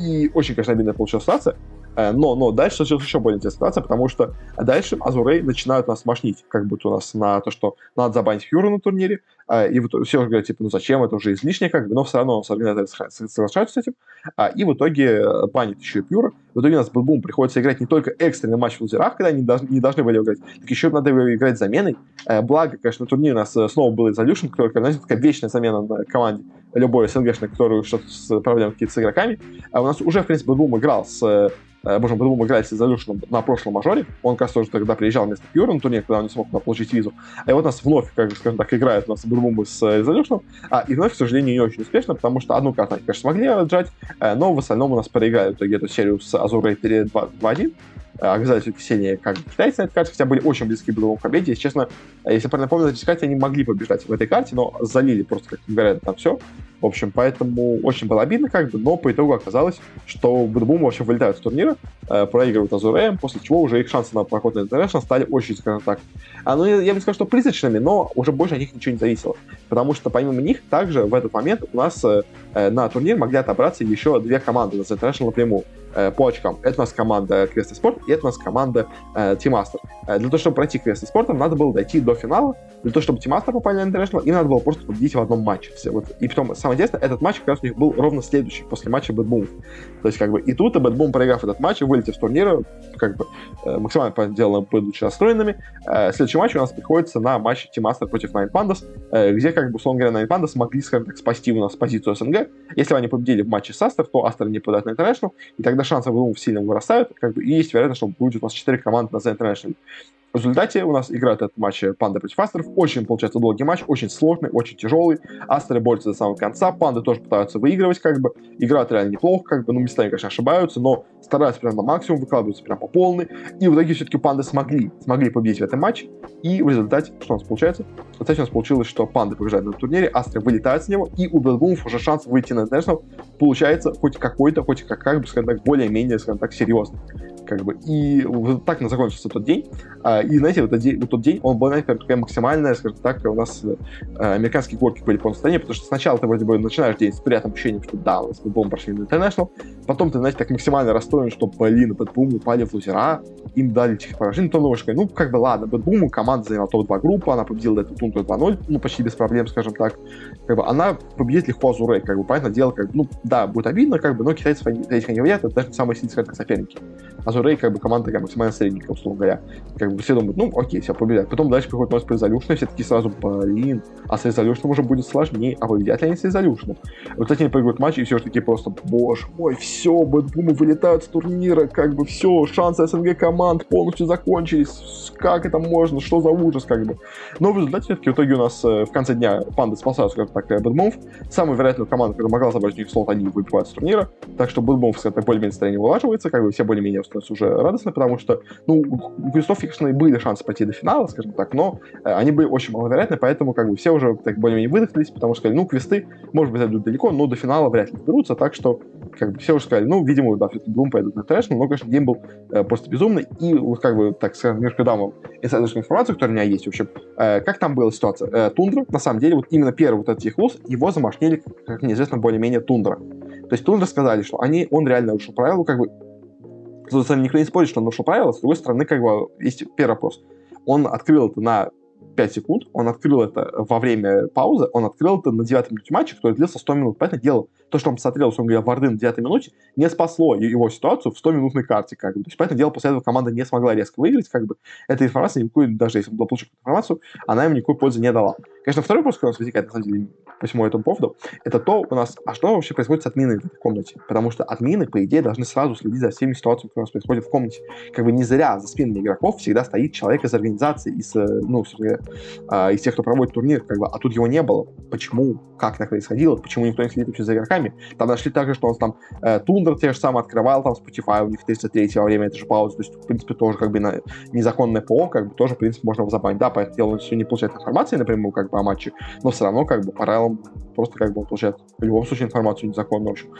A: и очень, конечно, обидная получилась ситуация, но, но дальше случилась еще более интересная ситуация, потому что дальше Азурей начинают нас мошнить, как будто у нас на то, что надо забанить Фьюра на турнире, э, и вот все говорят, типа, ну зачем, это уже излишне, как бы, но все равно с организаторы соглашаются с этим, а, и в итоге э, банит еще и Пьюра. В итоге у нас Бэтбум приходится играть не только экстренный матч в лузерах, когда они не должны были играть, так еще надо играть заменой. Благо, конечно, на турнире у нас снова был Resolution, который, знаете, такая вечная замена на команде любой СНГшной, которую что-то с проблемами какие-то с игроками. А у нас уже, в принципе, Бэтбум играл с Э, можем по-другому играть с Resolution на прошлом мажоре. Он, кажется, тоже тогда приезжал вместо Пьюра на турнир, когда он не смог получить визу. А вот нас вновь, как скажем так, играет у нас Бэтбумы с Resolution. А, и вновь, к сожалению, не очень успешно, потому что одну карту они, конечно, смогли отжать, э, но в остальном у нас проиграли в итоге эту серию с Azure Ray 2-1 оказались все-таки сильнее как китайцы на этой карте, хотя были очень близки к к победе. Если честно, если правильно помню, эти карте они могли побеждать в этой карте, но залили просто, как говорят, там все. В общем, поэтому очень было обидно, как бы, но по итогу оказалось, что Бэдбум вообще вылетают с турнира, э, проигрывают Азуреем, после чего уже их шансы на проход на International стали очень, скажем так, а, ну, я, бы сказал, что призрачными, но уже больше от них ничего не зависело. Потому что помимо них, также в этот момент у нас э, э на турнир могли отобраться еще две команды на International напрямую. Э, по очкам. Это у нас команда Квест Спорт, и это у нас команда э, Master. Э, для того, чтобы пройти Квест Спортом, надо было дойти до финала. Для того, чтобы Master попали на International, им надо было просто победить в одном матче. Все. Вот. И потом, самое интересное, этот матч как раз у них был ровно следующий, после матча Boom. То есть, как бы, и тут Boom, проиграв этот матч, вылетев с турнира, как бы, э, максимально, по делу, будучи расстроенными, э, следующий матч у нас приходится на матч Master против Nine Pandas, э, где, как бы, условно говоря, Nine Pandas смогли, скажем так, спасти у нас позицию СНГ. Если бы они победили в матче с Астер, то Астер не попадает на International, и тогда шансы Бэтбум сильно вырастают, как бы, и есть вероятность, что будет у нас 4 команды на The International. В результате у нас играет этот матч Панда против Астеров. Очень, получается, долгий матч, очень сложный, очень тяжелый. Астеры борются до самого конца, Панды тоже пытаются выигрывать, как бы. Играют реально неплохо, как бы, ну, местами, конечно, ошибаются, но стараются прям на максимум, выкладываются прям по полной. И в итоге все-таки Панды смогли, смогли победить в этом матче. И в результате, что у нас получается? В результате у нас получилось, что Панды побеждают на турнире, Астеры вылетают с него, и у Бэтбумов уже шанс выйти на International получается хоть какой-то, хоть как, как бы, скажем так, более-менее, скажем так, серьезный как бы, и вот так на закончился тот день, а, и, знаете, вот, день, вот тот день, он был, знаете, такая максимальная, скажем так, у нас а, американские горки были по настроению, потому что сначала ты вроде бы начинаешь день с приятным ощущением, что да, мы с Бэтбумом прошли на International, потом ты, знаете, так максимально расстроен, что, блин, Бэтбум упали в лузера, им дали техпоражение, то думаешь, ну, как бы, ладно, Бэтбум, команда заняла топ-2 группы, она победила эту Тундру 2-0, ну, почти без проблем, скажем так, как бы, она победит легко Азурей, как бы, понятное дело, как бы, ну, да, будет обидно, как бы, но китайцы этих не вредят, это даже самые сильные, скажем так, соперники. Азурей, как бы, команда такая максимально средненькая, условно говоря. Как бы все думают, ну, окей, все, победят. Потом дальше приходит у нас и все таки сразу, блин, а с Resolution уже будет сложнее, а победят ли они с Resolution? Вот они проигрывают матч, и все таки просто, боже мой, все, бэтбумы вылетают с турнира, как бы все, шансы СНГ команд полностью закончились, как это можно, что за ужас, как бы. Но в результате все-таки в итоге у нас э, в конце дня панды спасают, скажем так, бэтбумов. Самая вероятная команда, которая могла забрать у них слот, они выбивают с турнира, так что бэтбумов, скажем так, более-менее настроение вылаживается, как бы все более-менее становятся уже радостны, потому что, ну, у Крестов, и были шансы пойти до финала, скажем так, но э, они были очень маловероятны, поэтому как бы все уже так более-менее выдохлись, потому что сказали, ну, квесты, может быть, зайдут далеко, но до финала вряд ли доберутся, так что как бы все уже сказали, ну, видимо, да, все-таки Doom пойдут на трэш, но, конечно, гейм был э, просто безумный, и вот как бы, так скажем, немножко дам вам инсайдерскую информацию, которая у меня есть, в общем, э, как там была ситуация? Э, Тундра, на самом деле, вот именно первый вот этот Техлус, его замашнили, как неизвестно, более-менее Тундра. То есть Тундра сказали, что они, он реально нарушил правила, как бы с другой стороны, никто не спорит, что он нарушил правила, с другой стороны, как бы, есть первый вопрос. Он открыл это на 5 секунд, он открыл это во время паузы, он открыл это на 9 минуте матча, который длился 100 минут. Поэтому дело, то, что он посмотрел, условно говоря, Варды на 9 минуте, не спасло его ситуацию в 100-минутной карте, как бы. То есть, поэтому дело, после этого команда не смогла резко выиграть, как бы. Эта информация никакой, даже если он получил информацию, она им никакой пользы не дала. Конечно, второй вопрос, который у нас возникает, на самом деле, по всему этому поводу, это то у нас, а что вообще происходит с админами в комнате? Потому что админы, по идее, должны сразу следить за всеми ситуациями, которые у нас происходят в комнате. Как бы не зря за спинами игроков всегда стоит человек из организации, из, э, ну, э, из тех, кто проводит турнир, как бы, а тут его не было. Почему? Как так происходило? Почему никто не следит вообще за игроками? Там нашли также, что он там э, Тундер те же самые открывал, там Spotify у них 33 во время этой же паузы, то есть, в принципе, тоже как бы на незаконное ПО, как бы тоже, в принципе, можно возобновить. Да, поэтому он все не получает информации напрямую, как бы, о матче, но все равно, как бы, по правилам просто как бы он получает в любом случае информацию незаконную, в общем.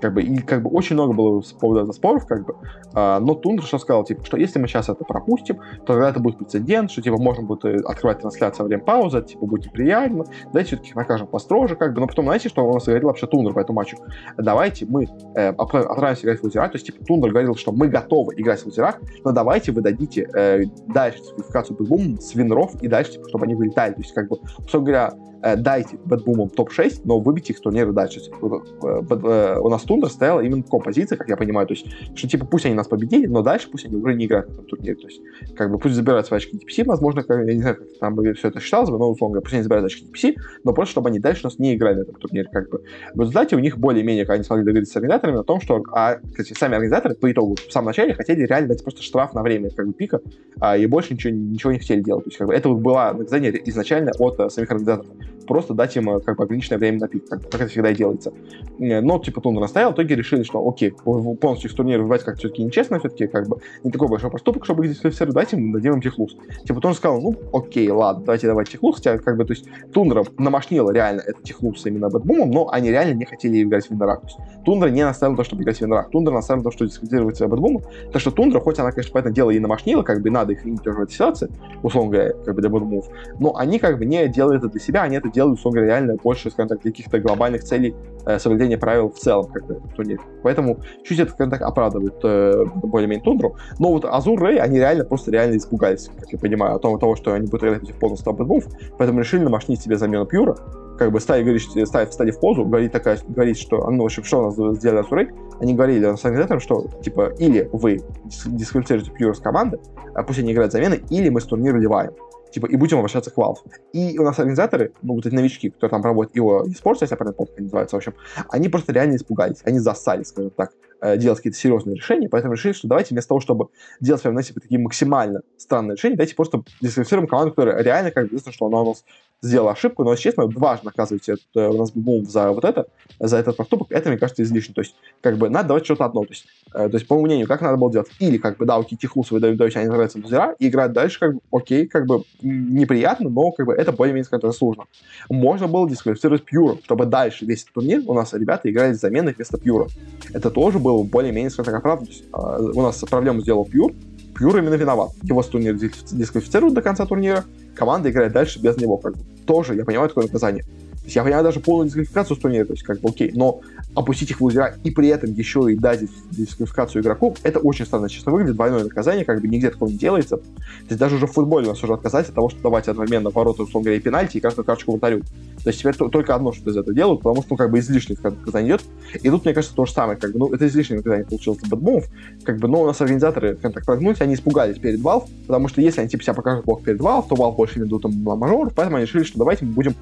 A: Как бы, и как бы очень много было повода споров, как бы, а, но Тундра что сказал, типа, что если мы сейчас это пропустим, то тогда это будет прецедент, что, типа, можно будет э, открывать трансляцию во время паузы, типа, будет неприятно, давайте все-таки накажем построже, как бы, но потом, знаете, что у нас говорил вообще Тундра по этому матчу? Давайте мы э, отправимся играть в лузера, то есть, типа, Тундра говорил, что мы готовы играть в лузерах, но давайте вы дадите э, дальше дисквалификацию Бэтбум с винров и дальше, типа, чтобы они вылетали, то есть, как бы, собственно говоря, дайте Бэтбумам топ-6, но выбейте их с турнира дальше. Типа, э, у нас Тундра стояла именно такая позиция, как я понимаю, то есть, что, типа, пусть они нас победили, но дальше пусть они уже не играют на этом турнире, то есть, как бы, пусть забирают свои очки DPC, возможно, как, я не знаю, как там бы все это считалось бы, но, условно говоря, пусть они забирают очки DPC, но просто, чтобы они дальше у нас не играли на этом турнире, как бы. В результате у них более-менее, как они смогли договориться с организаторами о том, что, а, кстати, сами организаторы по итогу в самом начале хотели реально дать просто штраф на время, как бы, пика, а, и больше ничего, ничего не хотели делать, то есть, как бы, это вот было наказание изначально от а, самих организаторов, просто дать им, э, как бы, ограниченное время на пик, как, как это всегда и делается. Э, но, типа, Тундра настоял, в итоге решили, что, окей, полностью из турнира выбивать как все-таки нечестно, все-таки, как бы, не такой большой поступок, чтобы их давайте им дадим им техлус. Типа, Тундра сказал, ну, окей, ладно, давайте давать техлус, хотя, как бы, то есть, Тундра намашнила реально этот техлус именно Бэтбумом, но они реально не хотели играть в винрах. То есть, Тундра не настаивал на то, чтобы играть в винрах. Тундра настаивал на то, что дисквалифицировать Бэтбума, так что Тундра, хоть она, конечно, по сути дела и намашнила, как бы, надо их винить тоже в этой ситуации, условно говоря, как бы, для Бэтбумов, но они, как бы, не делают это для себя, они это делают, условно говоря, реально больше, скажем так, каких-то глобальных целей э, соблюдения правил в целом, как бы, турнир. Поэтому чуть это, скажем так, оправдывает э, более-менее тундру. Но вот Azure Ray, они реально просто реально испугались, как я понимаю, о том, того, что они будут играть против полностью бэтбумов, поэтому решили намашнить себе замену Пьюра, как бы ставить, говорить, ставить, встали в позу, говорить такая, говорить, что, ну, в общем, что у нас сделали Azure Ray, они говорили с организатором, что, типа, или вы дисквалифицируете Пьюра с команды, а пусть они играют замены, или мы с турнира ливаем типа, и будем обращаться к Valve. И у нас организаторы, ну, вот эти новички, которые там проводят его eSports, если я правильно помню, называется, в общем, они просто реально испугались, они засали, скажем так, э, делать какие-то серьезные решения, поэтому решили, что давайте вместо того, чтобы делать прям, знаете, такие максимально странные решения, давайте просто дисквалифицируем команду, которая реально, как бы, что она у нас сделала ошибку, но, если честно, важно наказывать это, э, у нас бум за вот это, за этот поступок, это, мне кажется, излишне. То есть, как бы, надо давать что-то одно. То есть, э, то есть, по моему мнению, как надо было делать? Или, как бы, да, окей, Тихлус выдают, даете, они нравятся лузера, и играть дальше, как бы, окей, как бы, неприятно, но, как бы, это более-менее, скажем сложно. Можно было дисквалифицировать Пьюра, чтобы дальше весь турнир у нас ребята играли заменой вместо Пьюра. Это тоже было более-менее, скажем так, оправдано. Э, у нас проблему сделал Пьюр, Пьюр именно виноват. Его с турнира дисквалифицируют до конца турнира, команда играет дальше без него. Как бы. Тоже, я понимаю, такое наказание. Есть я понимаю даже полную дисквалификацию турнира, то есть как бы окей, но опустить их в лузера и при этом еще и дать дисквалификацию игроков, это очень странно, честно выглядит, двойное наказание, как бы нигде такого не делается. То есть даже уже в футболе у нас уже отказать от того, что давать одновременно ворота, условно говоря, и пенальти, и каждую карточку вратарю. То есть теперь только одно что из этого делают, потому что, ну, как бы излишнее наказание идет. И тут, мне кажется, то же самое, как бы, ну, это излишнее наказание получилось для Бэтбумов, как бы, но у нас организаторы, скажем так, прогнулись, они испугались перед Valve, потому что если они, типа, себя покажут плохо перед Valve, то Valve больше не дадут им мажоров, поэтому они решили, что давайте мы будем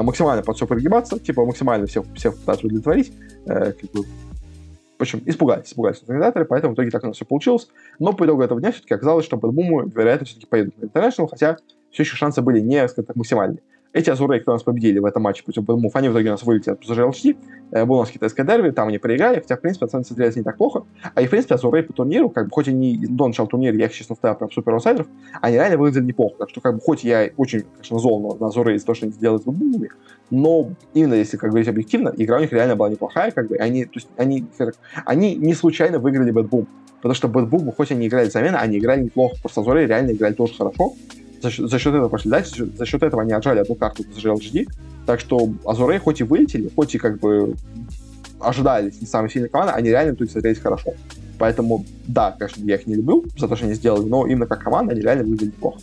A: максимально под все прогибаться, типа максимально всех, всех пытаться удовлетворить. Э, как бы, в общем, испугались, испугались организаторы, поэтому в итоге так у нас все получилось. Но по итогу этого дня все-таки оказалось, что по Буму, вероятно, все-таки поедут на International, хотя все еще шансы были не, так, максимальные. Эти Азурей, кто нас победили в этом матче против Бэдмув, они в итоге у нас вылетели от PSG LHD. Э, был у нас китайская дерби, там они проиграли, хотя, в принципе, оценки смотрелись не так плохо. А и, в принципе, Азурей по турниру, как бы, хоть они до начала турнира, я их, честно, ставил прям супер аутсайдеров, они реально выглядели неплохо. Так что, как бы, хоть я очень, конечно, зол на Azure Ray из-за того, что они сделали с Бэтбумами, но именно если, как говорить объективно, игра у них реально была неплохая, как бы, они, то есть, они, они не случайно выиграли BetBoom. Потому что BetBoom, хоть они играли замены, они играли неплохо. Просто Azure Ray реально играли тоже хорошо за счет, за счет этого пошли дальше, за счет, этого они отжали одну карту с LGD, так что Azure Ray хоть и вылетели, хоть и как бы ожидались не самой сильной команды, они реально тут смотрелись хорошо. Поэтому, да, конечно, я их не люблю за то, что они сделали, но именно как команда они реально выглядели плохо.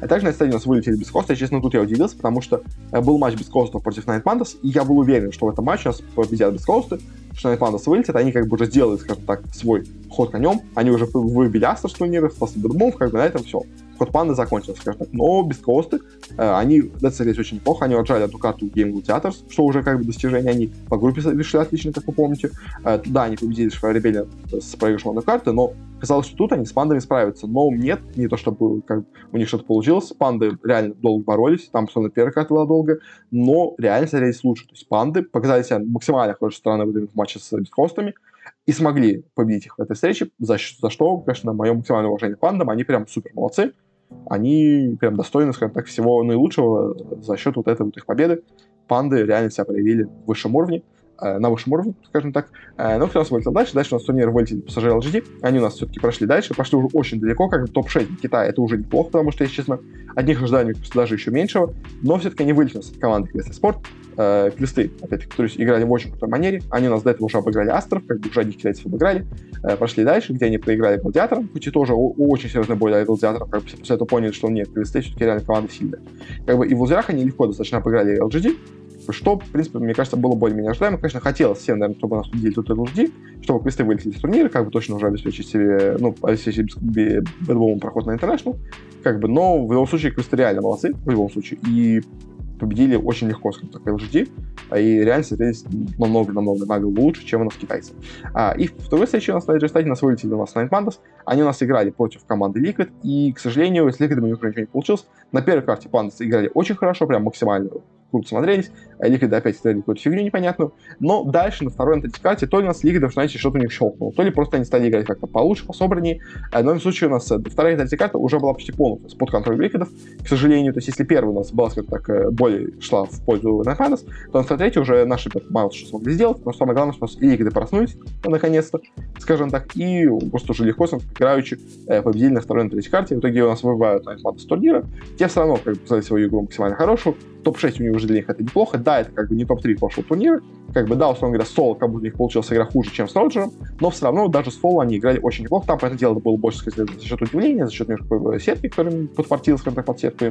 A: А также на нас вылетели без коста. Честно, тут я удивился, потому что э, был матч без костов против Night Pandas, и я был уверен, что в этом матче нас победят без косты, что Night Pandas вылетят, они как бы уже сделали, скажем так, свой ход конем, они уже выбили Астер с турнира, после Дурмов, как бы на этом все. Ход панды закончился, скажем так. Но без косты э, они доцелились очень неплохо. Они отжали эту карту Game Gladiators, что уже как бы достижение. Они по группе решили отлично, как вы помните. Э, да, они победили Шфа Ребелли с проигрышем одной карты, но казалось, что тут они с пандами справятся. Но нет, не то чтобы как, у них что-то получилось. Панды реально долго боролись. Там, собственно, первая карта была долго. Но реально смотрелись лучше. То есть панды показали себя максимально хорошей стороны в матче с бескостами и смогли победить их в этой встрече, за, за что, конечно, мое максимальное уважение пандам, они прям супер молодцы они прям достойны, скажем так, всего наилучшего за счет вот этой вот их победы. Панды реально себя проявили в высшем уровне, на высшем уровне, скажем так. Э, но кто нас вылетел дальше? Дальше у нас турнир вылетели пассажиры LGD. Они у нас все-таки прошли дальше, пошли уже очень далеко, как бы топ-6 Китая. Это уже неплохо, потому что, если честно, одних ожиданий даже еще меньшего. Но все-таки они вылетели с команды Квест Спорт э, Квесты, опять-таки, которые играли в очень крутой манере. Они у нас до этого уже обыграли Астров, как бы уже одних китайцев обыграли. Э, прошли дальше, где они проиграли Гладиаторам, хоть и тоже очень серьезный бой для Гладиаторов, как бы после этого поняли, что нет, Квесты все-таки реально команда сильная. Как бы и в лузерах они легко достаточно обыграли LGD, что, в принципе, мне кажется, было более-менее ожидаемо. Конечно, хотелось всем, наверное, чтобы нас судили тут LGD, чтобы квесты вылетели из турнира, как бы точно уже обеспечить себе, ну, обеспечить бэдбомом проход на International, как бы, но в любом случае квесты реально молодцы, в любом случае, и победили очень легко, скажем так, LGD, а и реально смотрелись намного-намного на голову лучше, чем у нас китайцы. А, и в второй встрече у нас на Эджестаде нас вылетели у нас Night Pandas, они у нас играли против команды Liquid, и, к сожалению, с Liquid у них ничего не получилось. На первой карте Pandas играли очень хорошо, прям максимально круто смотрелись. Ликвиды опять сделали какую-то фигню непонятную. Но дальше, на второй, карте, то ли у нас Ликвидов, знаете, что-то у них щелкнуло, то ли просто они стали играть как-то получше, пособраннее. Но в любом случае у нас э, вторая карта уже была почти полностью под контролем Ликвидов, к сожалению. То есть если первая у нас была, скажем так, э, более шла в пользу Наханас, то на третьей уже наши мало что смогли сделать, но самое главное, что у нас Ликвиды проснулись, наконец-то, скажем так, и просто уже легко, играючи, э, победили на второй и карте. В итоге у нас выбывают на с турнира. Те все равно как бы, свою игру максимально хорошую. Топ-6 у них уже для них это неплохо. Да, это как бы не топ-3 прошлого турнира. Как бы, да, условно говоря, соло, как будто у них получилась игра хуже, чем с Роджером, но все равно даже с соло они играли очень неплохо. Там, понятное дело, было больше, сказать, за счет удивления, за счет немножко сетки, которым подфартил, скажем так, под сетку.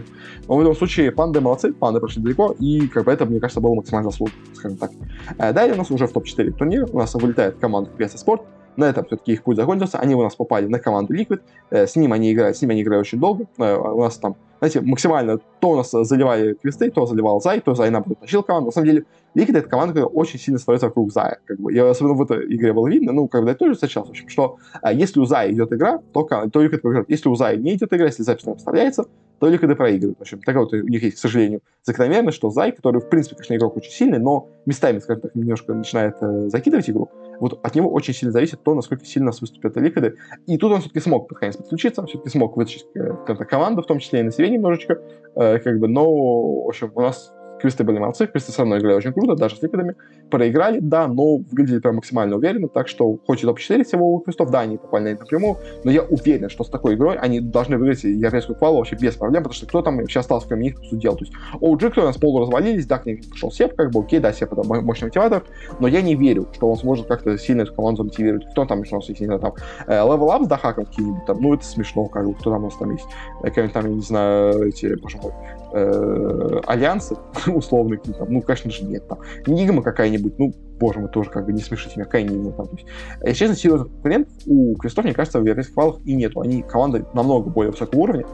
A: Но в любом случае, панды молодцы, панды прошли далеко, и как бы это, мне кажется, было максимально заслуженно, скажем так. Э, далее у нас уже в топ-4 турнира у нас вылетает команда PS Sport, На этом все-таки их путь закончился. Они у нас попали на команду Liquid. Э, с ним они играли, с ними они играли очень долго. Э, у нас там, знаете, максимально то у нас заливали квесты, то заливал Зай, то Зай наоборот тащил команду. На самом деле, Liquid это команда, которая очень сильно строится вокруг Зая. Как бы. И особенно в этой игре было видно, ну, когда я тоже встречался, в общем, что а, если у Зая идет игра, то, то Liquid побеждает. Если у Зая не идет игра, если запись не поставляется, то Liquid проигрывают. В общем, такая вот у них есть, к сожалению, закономерность, что Зай, который, в принципе, конечно, игрок очень сильный, но местами, скажем так, немножко начинает э, закидывать игру, вот от него очень сильно зависит то, насколько сильно нас выступят Liquid. И тут он все-таки смог под конец подключиться, все-таки смог вытащить э, команду, в том числе и на себе немножечко, э, как бы, но, в общем, у нас Квесты были молодцы, квесты со мной играли очень круто, даже с ликвидами. Проиграли, да, но выглядели прям максимально уверенно, так что хоть и топ-4 всего у квестов, да, они попали напрямую, но я уверен, что с такой игрой они должны выиграть европейскую квалу вообще без проблем, потому что кто там вообще остался, кроме них, делал. То есть OG, кто у нас полу развалились, да, к ним пришел Сеп, как бы, окей, да, Сеп это мощный мотиватор, но я не верю, что он сможет как-то сильно эту команду замотивировать. Кто там еще у нас есть, не знаю, там, э, Level Up с Дахаком какие-нибудь там, ну, это смешно, как бы, кто там у нас там есть, э, какие-нибудь там, я не знаю, эти, боже мой, э, альянсы *laughs* условные, там, ну, конечно же, нет. Там. Нигма какая-нибудь, ну, боже мой, тоже как бы не смешите меня, какая Нигма там. То есть, если честно, серьезных конкурентов у Квестов, мне кажется, в европейских фалах и нету. Они команда намного более высокого уровня,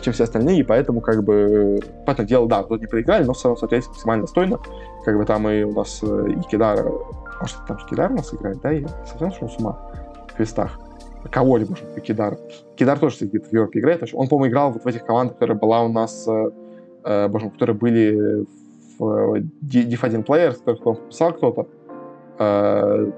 A: чем все остальные, и поэтому, как бы, понятное дело, да, тут не проиграли, но все равно смотрелись максимально достойно. Как бы там и у нас э, и Кидар, может, там Кидар у нас играет, да, и совсем шел с ума в квестах кого-либо, может, Кидар. Кидар тоже сидит в Европе играет. Он, по-моему, играл вот в этих командах, которые была у нас э, э, боже, которые были в э, Diff1 Player, который писал кто-то. Э,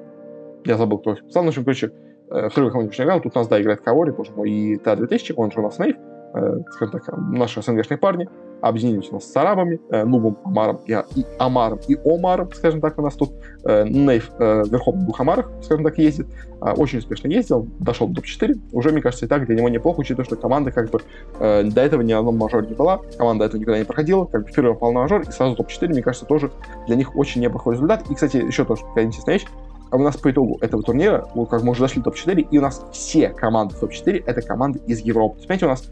A: я забыл, кто их писал. Ну, в общем, короче, э, второй команде не играл. Тут у нас, да, играет Кавори, боже мой, и Т-2000, он же у нас Нейв, э, скажем так, наши СНГшные парни объединились у нас с арабами, э, Нубом, Амаром и, и Амаром и Омаром, скажем так, у нас тут э, Нейв э, верхом в двух Амарах, скажем так, ездит, э, очень успешно ездил, дошел до топ-4, уже, мне кажется, и так для него неплохо, учитывая, что команда как бы э, до этого ни на одном мажоре не была, команда этого никогда не проходила, как бы впервые попал на мажор, и сразу топ-4, мне кажется, тоже для них очень неплохой результат. И, кстати, еще тоже такая интересная вещь, а у нас по итогу этого турнира, вот как мы уже зашли в топ-4, и у нас все команды в топ-4 это команды из Европы. То понимаете, у нас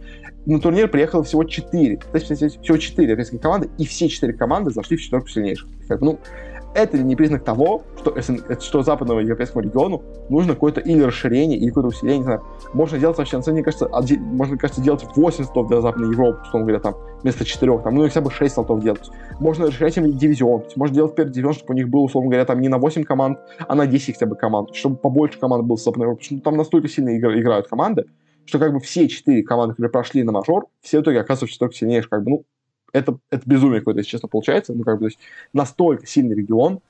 A: на турнир приехало всего 4. То есть, всего 4 европейские команды, и все 4 команды зашли в четверку сильнейших. Ну, это не признак того, что, что западному европейскому региону нужно какое-то или расширение, или какое-то усиление, не знаю. Можно делать вообще, на самом деле, мне кажется, один, можно, кажется, делать 8 слотов для Западной Европы, условно говоря, там, вместо 4, там, ну, хотя бы 6 слотов делать. Можно расширять им дивизион, можно делать первый дивизион, чтобы у них было, условно говоря, там не на 8 команд, а на 10 хотя бы команд, чтобы побольше команд было с Западной Европы, потому что там настолько сильно игра, играют команды, что как бы все четыре команды, которые прошли на мажор, все в итоге оказываются только сильнейшие, как бы, ну, это, это безумие какое-то, если честно, получается. Ну, как бы, то есть, настолько сильный регион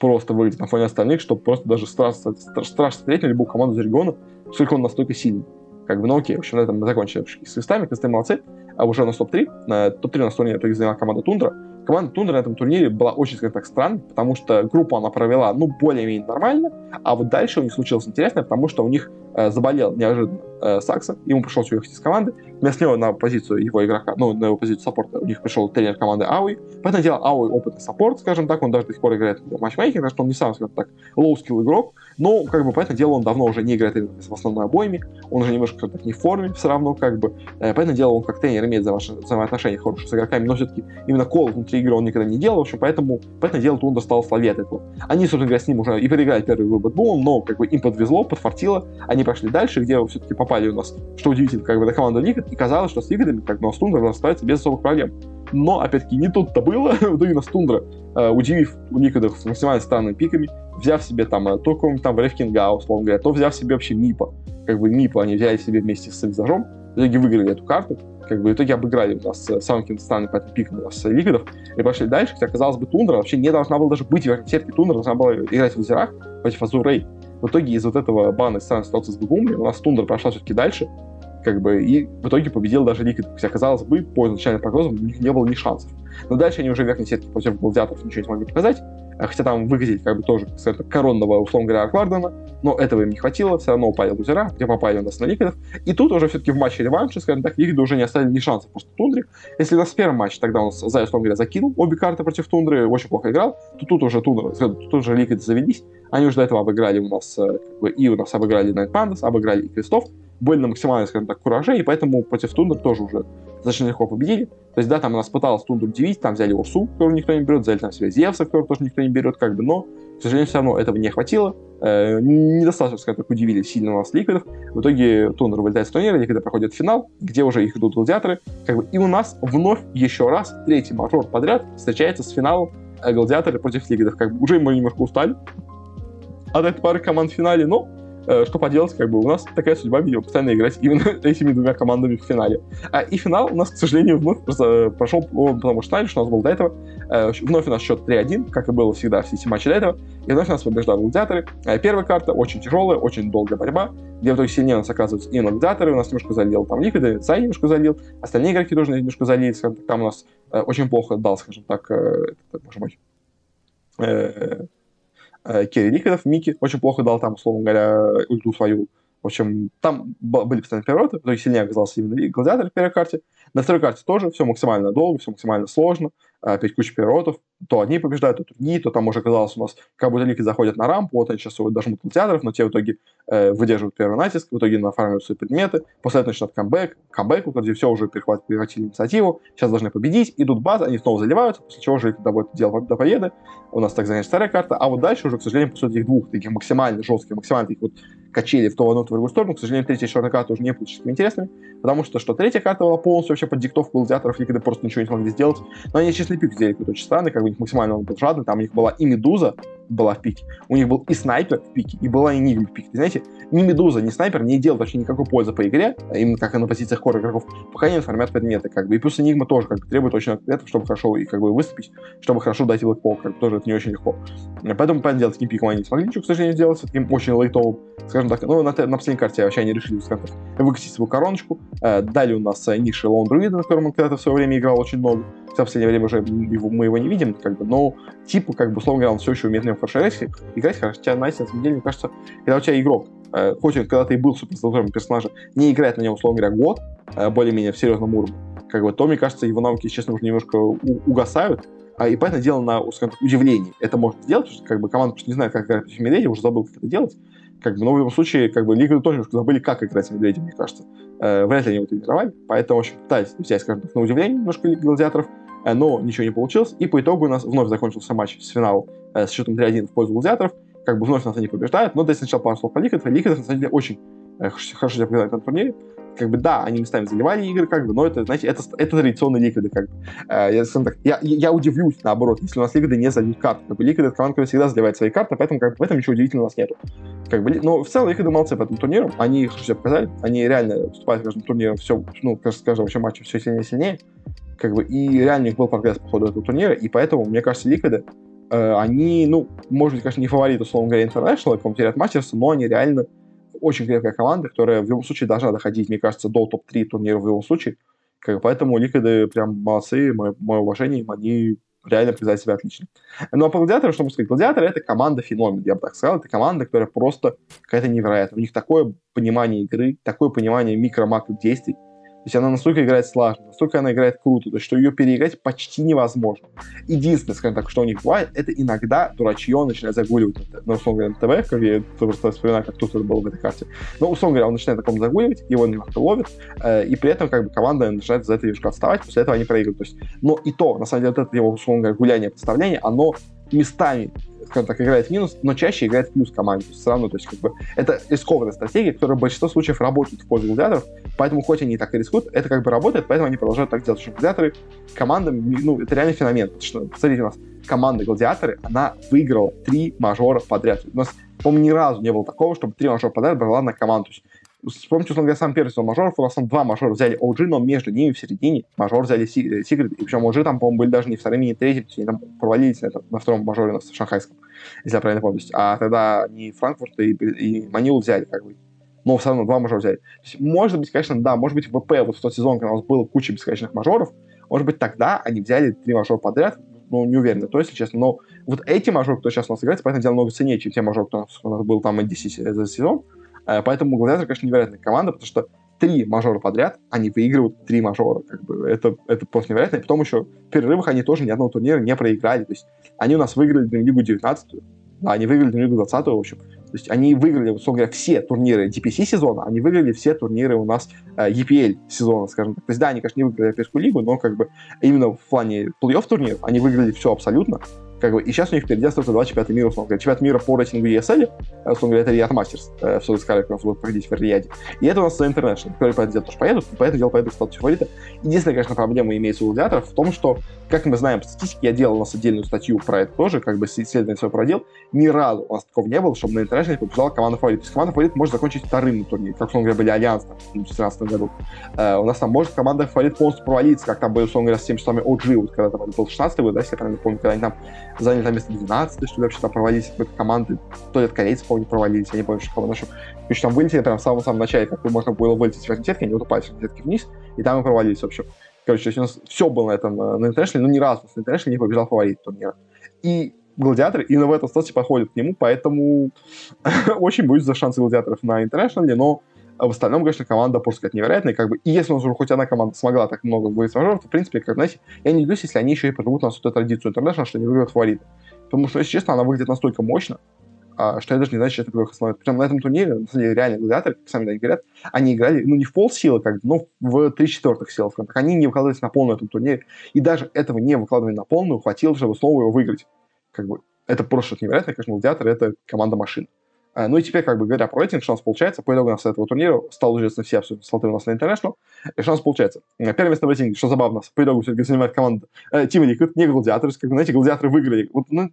A: просто выглядит на фоне остальных, что просто даже страшно, страшно смотреть на любую команду из региона, сколько он настолько сильный. Как бы, ну окей, в общем, на этом мы закончили с листами, квесты молодцы. А уже на топ-3, топ-3 на турнире итоге заняла команда Тундра. Команда Тундра на этом турнире была очень, скажем так, странной, потому что группу она провела, ну, более-менее нормально, а вот дальше у них случилось интересное, потому что у них заболел неожиданно э, Сакса, ему пришлось уехать из команды, вместо него на позицию его игрока, ну, на его позицию саппорта у них пришел тренер команды Aui, по сути дела Aui опытный саппорт, скажем так, он даже до сих пор играет в матчмейкинг, так что он не сам, скажем так, low-skill игрок, но, как бы, по сути дела он давно уже не играет в основной обойме, он уже немножко, скажем так, не в форме все равно, как бы, э, по сути дела он как тренер имеет взаимоотношения хорошие с игроками, но все-таки именно call внутри игры он никогда не делал, в общем, поэтому, по сути дела Тундра стала слабее от этого. Они, собственно говоря, с ним уже и проиграли первый игру Бэтбумам, но, как бы, им подвезло, подфартило, они пошли дальше, где все-таки попали у нас, что удивительно, как бы, до команды Liquid, и казалось, что с Ликвидами, как бы, у нас Тундра расправится без особых проблем. Но, опять-таки, не тут-то было, *laughs* в итоге нас Тундра, э, удивив у Ликвидов с максимально странными пиками, взяв себе там э, то какого-нибудь там Wraith King а, условно говоря, то взяв себе вообще Мипа, как бы Мипа они взяли себе вместе с визажом, в итоге выиграли эту карту, как бы в итоге обыграли у нас э, самым каким-то странным по этим пикам у нас ликвидов и пошли дальше, хотя, казалось бы, Тундра вообще не должна была даже быть в сетке Тундра, должна была играть в лузерах против Azure Ray. В итоге из вот этого бана странной ситуации с Бэтбумами у нас Тундра прошла все-таки дальше, как бы, и в итоге победил даже Liquid. Хотя, казалось бы, по изначальным прогнозам у них не было ни шансов. Но дальше они уже в верхней сетке против гладиаторов ничего не смогли показать, хотя там выглядеть как бы тоже, скажем так, коронного, условно говоря, Арк Вардена, но этого им не хватило, все равно упали лузера, где попали у нас на Ликвидов, и тут уже все-таки в матче реванша, скажем так, Ликвиды уже не оставили ни шансов просто Тундре. Если у нас в первом матче тогда у нас Зай, условно говоря, закинул обе карты против Тундры, очень плохо играл, то тут уже Тундра, тут уже Ликвиды завелись, они уже до этого обыграли у нас, э, как бы, и у нас обыграли Night Pandas, обыграли и Крестов, были на максимальной, скажем так, кураже, и поэтому против Тундра тоже уже достаточно легко победили. То есть, да, там у нас пыталась Тундру удивить, там взяли Урсу, которую никто не берет, взяли там себе Зевса, которого тоже никто не берет, как бы, но, к сожалению, все равно этого не хватило. э, недостаточно, скажем так, удивили сильно у нас ликвидов. В итоге Тунер вылетает с турнира, ликвиды проходят финал, где уже их идут гладиаторы. Как бы, и у нас вновь еще раз третий мажор подряд встречается с финалом э, гладиаторы против ликвидов. Как бы уже мы немножко устали от этой пары команд в финале, но что поделать, как бы у нас такая судьба, видимо, постоянно играть именно *laughs* этими двумя командами в финале. А, и финал у нас, к сожалению, вновь прошел, потому что знали, что у нас был до этого. Э, вновь у нас счет 3-1, как и было всегда все эти матчи до этого. И вновь нас побеждали гладиаторы. Э, первая карта очень тяжелая, очень долгая борьба, где в итоге сильнее у нас оказываются именно гладиаторы. У нас немножко залил там ликвиды, Сай немножко залил, остальные игроки тоже немножко залили, там у нас очень плохо дал, скажем так, боже мой, э, Керри Ликвидов, Микки очень плохо дал там, условно говоря, ульту свою. В общем, там были постоянные перевороты, в итоге сильнее оказался именно Гладиатор в первой карте. На второй карте тоже все максимально долго, все максимально сложно опять куча переворотов, то одни побеждают, то другие, то там уже оказалось у нас как будто лики заходят на рампу, вот они сейчас дожмут театров, но те в итоге э, выдерживают первый натиск, в итоге нафармируют свои предметы, после этого начинают камбэк, камбэк, где все уже перехват, перехватили инициативу, сейчас должны победить, идут базы, они снова заливаются, после чего уже доводят дело до победы, у нас так занята вторая карта, а вот дальше уже, к сожалению, после этих двух таких максимально жестких, максимально таких вот качели в ту одну, в другую сторону. К сожалению, третья и четвертая карта уже не такими интересными, потому что, что третья карта была полностью вообще под диктовку гладиаторов, Ликвиды просто ничего не смогли сделать. Но они честный пик сделали какой-то очень странный, как бы у них максимально он был жадный, там у них была и Медуза, была в пике, у них был и снайпер в пике, и была Энигма в пике. Ты знаете, ни Медуза, ни снайпер не делают вообще никакой пользы по игре, а именно как и на позициях кор игроков, пока не информят предметы, как бы. И плюс Энигма тоже как бы требует очень ответов, чтобы хорошо и как бы выступить, чтобы хорошо дать блэкпол, как бы тоже это не очень легко. Поэтому, понятное дело, таким пиком они не смогли ничего, к сожалению, сделать, таким очень лейтовым, скажем так. Ну, на, на последней карте вообще они решили, скажем так, выкатить свою короночку. Э, далее у нас э, Ниши Лоун Друида, на котором он когда-то в свое время играл очень много. В последнее время уже его, мы его не видим, как бы, но типа, как бы, условно говоря, он все еще умеет нем хорошо играть, играть, хотя, знаете, на самом деле, мне кажется, когда у тебя игрок, э, хоть он когда-то и был суперзолотым персонажем, не играет на нем, условно говоря, год, э, более-менее в серьезном уровне, как бы, то, мне кажется, его навыки, честно, уже немножко угасают, а, и поэтому дело на, скажем так, удивлении. Это может сделать, потому что как бы, команда просто не знает, как играть против медведя, уже забыл, как это делать. Как бы, но в любом случае, как бы, Лига тоже немножко забыли, как играть с медведем, мне кажется. Э, вряд ли они его тренировали, поэтому, в общем, пытались взять, скажем так, на удивление немножко Гладиаторов, э, но ничего не получилось, и по итогу у нас вновь закончился матч с финалом э, с счетом 3-1 в пользу Гладиаторов, как бы вновь нас они побеждают, но здесь сначала пару слов по Ликвидов, Ликвидов, на самом деле, очень э, хорошо себя показали на турнире, как бы, да, они местами заливали игры, как бы, но это, знаете, это, это традиционные ликвиды, как бы. Э, я, так, я, я удивлюсь, наоборот, если у нас ликвиды не зальют карты. Как бы, ликвиды — это команда, всегда заливает свои карты, поэтому как бы, в этом ничего удивительного у нас нету. Как бы, но в целом ликвиды молодцы по этому турниру, они хорошо себя показали, они реально вступают в каждом турнире все, ну, с каждым вообще матчем все сильнее и сильнее, как бы, и реально у них был прогресс по ходу этого турнира, и поэтому, мне кажется, ликвиды, они, ну, может быть, конечно, не фавориты, условно говоря, International, каком-то ряд мастерства, но они реально очень крепкая команда, которая в любом случае должна доходить, мне кажется, до топ-3 турнира в любом случае. Как, поэтому Ликвиды прям молодцы, мое, мое уважение им, они реально показали себя отлично. Ну а по гладиатору, что могу сказать? Гладиаторы — это команда феномен, я бы так сказал. Это команда, которая просто какая-то невероятная. У них такое понимание игры, такое понимание микро-макро действий, то есть она настолько играет слаженно, настолько она играет круто, то есть, что ее переиграть почти невозможно. Единственное, скажем так, что у них бывает, это иногда дурачье начинает загуливать на, на условно говоря, ТВ, как я просто вспоминаю, как тут это было в этой карте. Но, условно говоря, он начинает таком загуливать, его немножко ловит, э, и при этом как бы команда начинает за это немножко отставать, после этого они проигрывают. То есть, но и то, на самом деле, вот это его, условно говоря, гуляние, подставление, оно местами скажем так, играет в минус, но чаще играет в плюс команде. Все равно, то есть, как бы, это рискованная стратегия, которая в большинстве случаев работает в пользу гладиаторов, поэтому хоть они так и рискуют, это как бы работает, поэтому они продолжают так делать. Что гладиаторы командам, ну, это реально феномен. Потому что, посмотрите, у нас команда гладиаторы, она выиграла три мажора подряд. У нас, по-моему, ни разу не было такого, чтобы три мажора подряд брала на команду. Вспомните, условно говоря, сам первый сезон мажоров, у нас там два мажора взяли OG, но между ними в середине мажор взяли Сигрид, и причем OG там, по-моему, были даже не вторыми, не третьими, они там провалились на, этом, на втором мажоре у нас в шанхайском, если я правильно помню. А тогда не Франкфурт и, и Манилу взяли, как бы. Но все равно два мажора взяли. То есть, может быть, конечно, да, может быть, в ВП вот в тот сезон, когда у нас было куча бесконечных мажоров, может быть, тогда они взяли три мажора подряд, ну, не уверен, то, если честно, но вот эти мажоры, кто сейчас у нас играет, поэтому дело много ценнее, чем те мажоры, кто у нас был там и 10 за сезон, Э, поэтому Гладиатор, конечно, невероятная команда, потому что три мажора подряд, они выигрывают три мажора. Как бы. это, это просто невероятно. И потом еще в перерывах они тоже ни одного турнира не проиграли. То есть они у нас выиграли Лигу 19 да, они выиграли Лигу 20 в общем. То есть они выиграли, условно говоря, все турниры DPC сезона, они выиграли все турниры у нас э, EPL сезона, скажем так. То есть, да, они, конечно, не выиграли Европейскую лигу, но как бы именно в плане плей-офф турниров они выиграли все абсолютно. Как бы, и сейчас у них впереди остается два чемпионата мира, условно говоря. Чемпионат мира по рейтингу ESL, э, условно говоря, это Riyadh Masters, э, в Саудовской Аравии, будет проходить в Рияде. И это у нас International, которые по этому делу тоже поедут, по этому делу поедут в статус фаворита. Единственная, конечно, проблема имеется у гладиаторов в том, что, как мы знаем по статистике, я делал у нас отдельную статью про это тоже, как бы исследование свое проводил, ни разу у нас такого не было, чтобы на International победила команда фаворит. То есть команда фаворит может закончить вторым на турнире, как, условно говоря, были Альянс в 2017 году. Э, у нас там может команда фаворит полностью провалиться, как там были, условно говоря, в том числе OG, вот когда там был 16 год, да, если я правильно помню, когда они там заняли там место 12 что ли, вообще там провалились команды, то ли от корейцев, помню, провалились, я не помню, что кого нашу. Короче, там вылетели прям в самом-самом начале, как можно было вылететь верхней сетки, они вот упали с сетки вниз, и там и провалились, в общем. Короче, то есть у нас все было на этом, э, на International, но ни разу на International не побежал фаворит турнира. И гладиаторы именно в этом статусе подходят к нему, поэтому *laughs* очень боюсь за шансы гладиаторов на International, но в остальном, конечно, команда, сказать, невероятная. Как бы, и если у нас уже хоть одна команда смогла так много выиграть мажоров, то, в принципе, как, знаете, я не удивлюсь, если они еще и проживут у нас эту традицию International, что они выиграют фавориты. Потому что, если честно, она выглядит настолько мощно, а, что я даже не знаю, что это такое основное. Причем на этом турнире, на самом деле, реально гладиаторы, как сами да, говорят, они играли, ну, не в пол силы, как но в 3 четвертых сил. Они не выкладывались на полную этом турнире. И даже этого не выкладывали на полную хватило, чтобы снова его выиграть. Как бы, это просто что-то невероятное, конечно, гладиаторы — это команда машин. А, ну и теперь, как бы говоря про рейтинг, нас получается, по нас этого турнира стал известны все абсолютно слоты у нас на International, и нас получается. Первое место в рейтинге, что забавно, по итогу все-таки занимает команда э, Team Liquid, не гладиаторы, как знаете, гладиаторы выиграли. Вот, ну,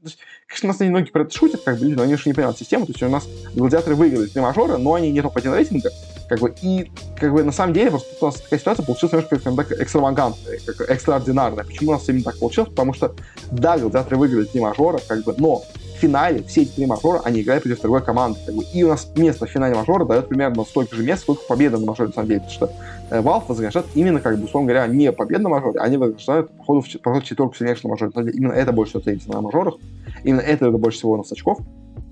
A: конечно, у нас многие про это шутят, как бы, но они же не понимают систему, то есть у нас гладиаторы выиграли три мажора, но они не топ-1 рейтинга, как бы, и, как бы, на самом деле, просто у нас такая ситуация получилась немножко, как так, экстравагантная, как экстраординарная. Почему у нас именно так получилось? Потому что, да, гладиаторы выиграли три мажора, как бы, но финале все эти три мажора, они играют против другой команды. Как бы. И у нас место в финале мажора дает примерно столько же мест, сколько победа на мажоре, на самом деле. Потому что э, Valve вознаграждает именно, как бы, условно говоря, не победу на мажоре, они вознаграждают по ходу в, по ходу четверку сильнейших на мажоре. Именно это больше всего ценится на мажорах. Именно это больше всего у нас очков.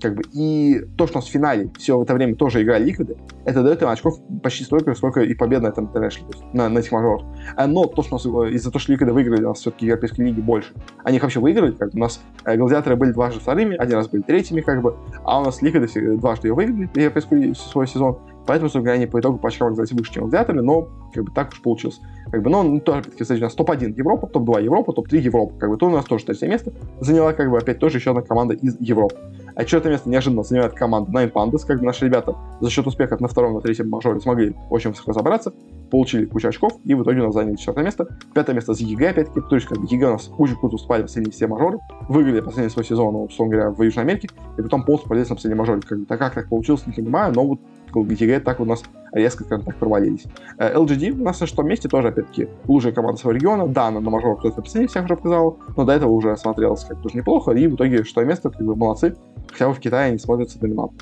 A: Как бы, и то, что у нас в финале все в это время тоже играли ликвиды, это дает им очков почти столько, сколько и побед на этом International, на, на этих мажорах. А, но то, что у нас из-за того, что ликвиды выиграли, у нас все-таки европейской лиги больше. Они вообще выиграли, как бы, у нас э, гладиаторы были дважды вторыми, один раз были третьими, как бы, а у нас ликвиды дважды ее выиграли, европейскую свой сезон, Поэтому, собственно они по итогу по очкам оказались выше, чем гладиаторы, но как бы так уж получилось. Как бы, но ну, тоже, опять-таки, кстати, у нас топ-1 Европа, топ-2 Европа, топ-3 Европа. Как бы, то у нас тоже третье место заняла, как бы, опять тоже еще одна команда из Европы. А четвертое место неожиданно занимает команда Nine Pandas, как бы наши ребята за счет успеха на втором, на третьем мажоре смогли очень высоко забраться, получили кучу очков, и в итоге у нас заняли четвертое место. Пятое место за EG, опять-таки, то есть как бы EG у нас очень круто уступали последние все мажоры, выиграли последний свой сезон, условно говоря, в Южной Америке, и потом полностью полезли на последний мажоре. Как бы, как так получилось, не понимаю, но вот EG так у нас резко, скажем так, провалились. LGD у нас на шестом месте тоже, опять-таки, лучшая команда своего региона. Да, она на мажорах кто-то в последних всех уже показал, но до этого уже смотрелось как тоже неплохо, и в итоге шестое место, как бы, молодцы, хотя бы в Китае они смотрятся доминантно.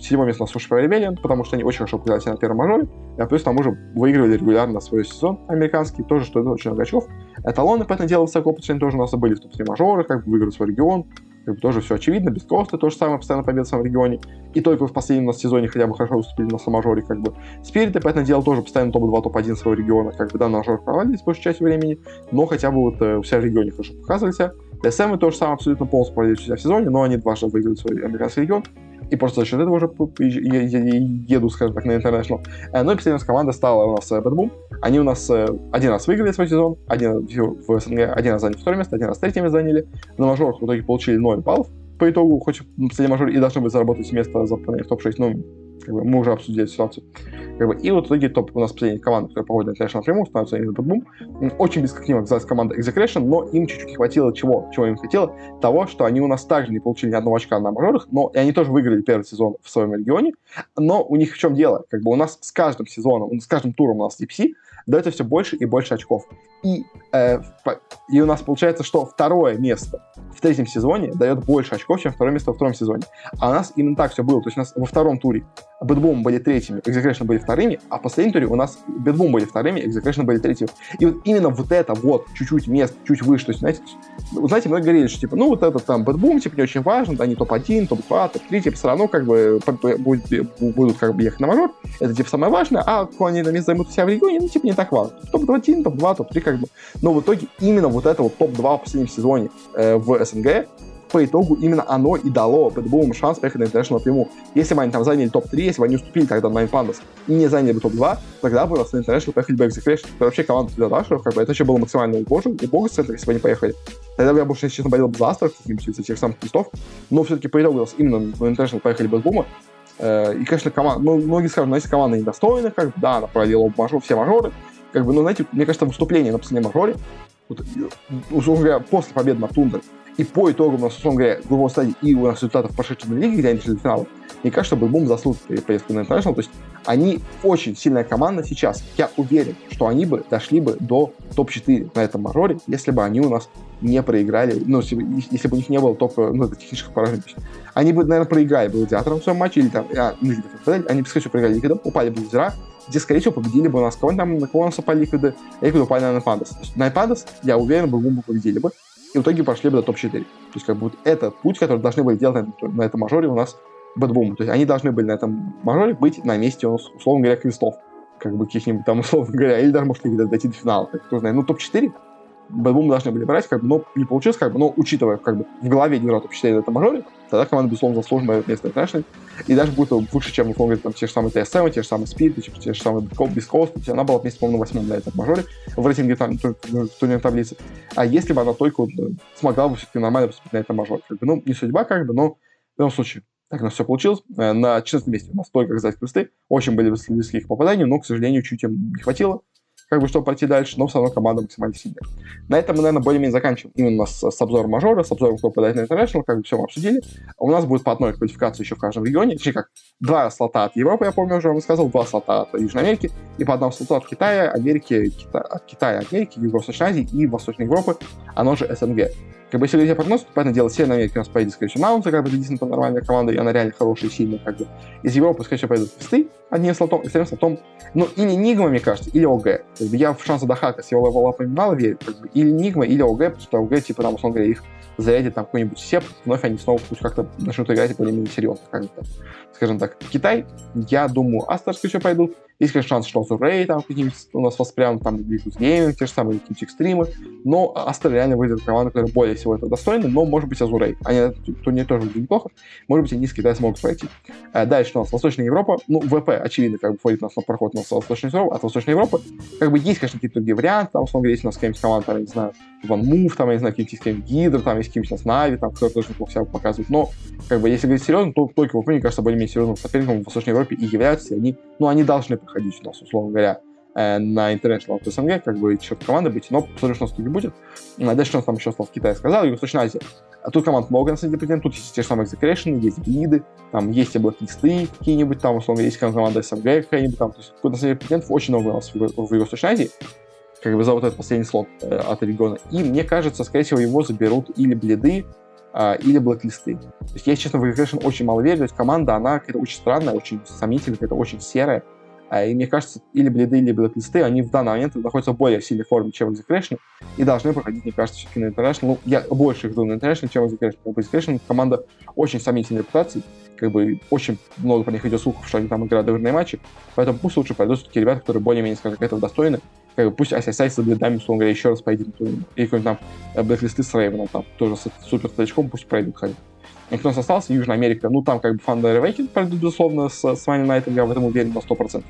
A: Седьмое место у нас Super Rebellion, потому что они очень хорошо показали себя на первом мажоре, а плюс там уже выигрывали регулярно свой сезон американский, тоже что это очень много очков. Эталоны, по этому делу, высоко по тоже у нас были в топ-3 мажоры, как бы выиграли свой регион, как бы тоже все очевидно, без коста, то же самое, постоянно победа в своем регионе. И только в последнем у нас сезоне хотя бы хорошо выступили на саможоре, как бы. Спириты, поэтому дело тоже постоянно топ-2, топ-1 своего региона, как бы, да, на мажор провалились большую часть времени, но хотя бы вот э, у себя в регионе хорошо показывали себя. TSM то же самое абсолютно полностью провалились у в сезоне, но они дважды выиграли свой американский регион и просто за счет этого уже едут, скажем так, на International. Э, ну и последняя команда стала у нас BetBoom. Они у нас э, один раз выиграли свой сезон, один в СНГ, один раз заняли второе место, один раз третье место заняли. На мажорах в итоге получили 0 баллов по итогу, хоть в последнем мажоре и должны быть заработать место за в топ-6, но как бы, мы уже обсудили ситуацию. Как бы, и вот в итоге топ у нас последняя команда, которая проводит International напрямую, становится именно BetBoom. Очень близко к ним оказалась команда Execration, но им чуть-чуть не хватило чего? Чего им хватило? Того, что они у нас также не получили ни одного очка на мажорах, но и они тоже выиграли первый сезон в своем регионе. Но у них в чем дело? Как бы у нас с каждым сезоном, с каждым туром у нас DPC дается все больше и больше очков. И, э, и у нас получается, что второе место в третьем сезоне дает больше очков, чем второе место во втором сезоне. А у нас именно так все было. То есть у нас во втором туре BetBoom были третьими, Execration были вторыми, а в последнем туре у нас BetBoom были вторыми, Execration были третьими. И вот именно вот это вот чуть-чуть место, чуть выше, то есть, знаете, знаете, мы говорили, что типа, ну вот этот там BetBoom, типа, не очень важен, они топ-1, топ-2, топ-3, типа, все равно как бы будут, будут как бы ехать на мажор, это типа самое важное, а кто они на место займут у себя в регионе, ну типа не так важно. Топ-1, топ-2, топ-3 как бы. Но в итоге именно вот это вот топ-2 в последнем сезоне э, в СНГ по итогу именно оно и дало Бэтбумам шанс поехать на International напрямую. Если бы они там заняли топ-3, если бы они уступили тогда Nine Pandas и не заняли бы топ-2, тогда бы на International поехали бы Execration. Это вообще команда для Дашеров, как бы это вообще было максимально убого, убого с если бы они поехали. Тогда бы я больше, честно, болел бы за Aster ов, каких-нибудь из этих самых листов. Но все-таки по итогу у нас именно на International поехали BetBoom а. Э, и, конечно, команда, ну, многие скажут, ну, если команда недостойна, как бы, да, она провалила мажор, все мажоры, как бы, ну, знаете, мне кажется, выступление на последнем мажоре, вот, условно говоря, после победы над Тундой, и по итогам, у нас, условно говоря, групповой стадии и у нас результатов прошедших на лиге, где они дошли до финала, мне кажется, что Бум заслужил поездку на International. То есть они очень сильная команда сейчас. Я уверен, что они бы дошли бы до топ-4 на этом мажоре, если бы они у нас не проиграли, ну, если, если бы у них не было топ, ну, технических поражений. Они бы, наверное, проиграли бы гладиатором в своем матче, или там, а, ну, они бы, скорее всего, проиграли ликвидом, упали бы в зера, где, скорее всего, победили бы у нас кого там, на кого у нас упали ликвиды, ликвиды упали на Пандас. То есть на Пандас, я уверен, бы Бум победили бы и в итоге пошли бы до топ-4. То есть, как бы вот это путь, который должны были делать на, на этом мажоре у нас BetBoom. То есть, они должны были на этом мажоре быть на месте, условно говоря, крестов. Как бы каких-нибудь там, *laughs* условно говоря, или даже, может, дойти до финала, как кто знает. Ну, топ-4 BetBoom должны были брать, как бы, но не получилось, как бы, но учитывая, как бы, в голове игра топ-4 на этом мажоре, тогда команда, безусловно, заслужена место International, и даже будет лучше, чем, условно говоря, там, те же самые TSM, те же самые Spirit, те, те же самые то есть она была вместе, по-моему, на восьмом на этом мажоре в рейтинге там, турнирной таблице. А если бы она только вот, э, смогла бы все-таки нормально поступить на этом мажоре, как бы, ну, не судьба, как бы, но в любом случае, так у нас все получилось. Э, на 14 месте у нас только казать кресты. Очень были близкие к попаданию, но, к сожалению, чуть им не хватило как бы, чтобы пройти дальше, но все равно команда максимально сильная. На этом мы, наверное, более-менее заканчиваем именно с, с обзором мажора, с обзором, кто попадает на International, как бы все мы обсудили. У нас будет по одной квалификации еще в каждом регионе, точнее как, два слота от Европы, я помню, уже вам сказал, два слота от Южной Америки, и по одному слоту от Китая, Америки, Кита... от Китая, Америки, Юго-Восточной Азии и Восточной Европы, оно же СНГ. Как бы, если говорить о прогнозе, то, понятное дело, Северная Америка у нас поедет, скорее всего, Маунта, как бы, это действительно нормальная команда, и она реально хорошая и сильная, как бы. Из Европы, скорее всего, поедут Фисты, одним слотом, и вторым слотом, ну, или Нигма, мне кажется, или ОГ. Как бы, я в шансы Дахака с его левелапами мало верю, как бы, или Нигма, или ОГ, потому что ОГ, типа, там, условно говоря, их зарядит там какой-нибудь сеп, вновь они снова пусть как-то начнут играть более-менее серьезно, как бы, скажем так. Китай, я думаю, Aster, скорее всего, пойдут, есть, конечно, шанс, что Azure Ray там какие-нибудь у нас воспрянут, там, Invictus Gaming, те же самые какие-нибудь Xtreme ы, но Aster реально выйдет команда, которая более всего это достойна, но, может быть, Azure Ray. Они турнир тоже будет неплохо, может быть, они с Китая смогут пройти. А дальше у нас Восточная Европа, ну, VP, очевидно, как бы входит у нас на проход на Восточную Европу, от Восточной Европы, как бы есть, конечно, какие-то другие варианты, там, условно говоря, есть у нас какая-нибудь команда, там, я не знаю, One Move, там, я не знаю, какие-нибудь Гидр, там, есть какие-нибудь у нас Navi, там, кто тоже неплохо себя показывает, но, как бы, если говорить серьезно, то только ВП, мне кажется, более-менее серьезным соперником в Восточной Европе и являются, и они, ну, они должны проходить у нас, условно говоря, э, на International от СНГ, как бы счет команды быть, но посмотрим, что у нас тут будет. Дальше у нас там еще осталось Китай сказал, Юго-Восточная Азия. А тут команд много, на самом деле. Тут есть те же самые Execration, есть Блиды, там есть облаклисты какие-нибудь, там, условно, есть команда СНГ какая-нибудь, там, то есть, на самом деле, претендентов очень много у нас в, в Юго-Восточной Азии, как бы за вот этот последний слот э, от региона. И мне кажется, скорее всего, его заберут или Блиды, а, или блэклисты. То есть я, честно, в Execution очень мало верю. То есть команда, она какая-то очень странная, очень сомнительная, какая-то очень серая. А, и мне кажется, или бледы, или блэклисты, они в данный момент находятся в более сильной форме, чем Execution, и должны проходить, мне кажется, все-таки на International. Ну, я больше их жду на International, чем Execution. Потому что Execution команда очень сомнительной репутации, как бы очень много по них идет слухов, что они там играют доверенные матчи, поэтому пусть лучше пойдут все-таки ребята, которые более-менее, скажем этого достойны, как бы пусть ICSI с бледами, условно говоря, еще раз поедет, и какой-нибудь там э, блэклисты с Рейвеном, там, тоже с супер старичком, пусть пройдут хотя и кто у нас остался? Южная Америка. Ну, там как бы Thunder Awakening пройдут, безусловно, с, с Money Night, я в этом уверен на 100%.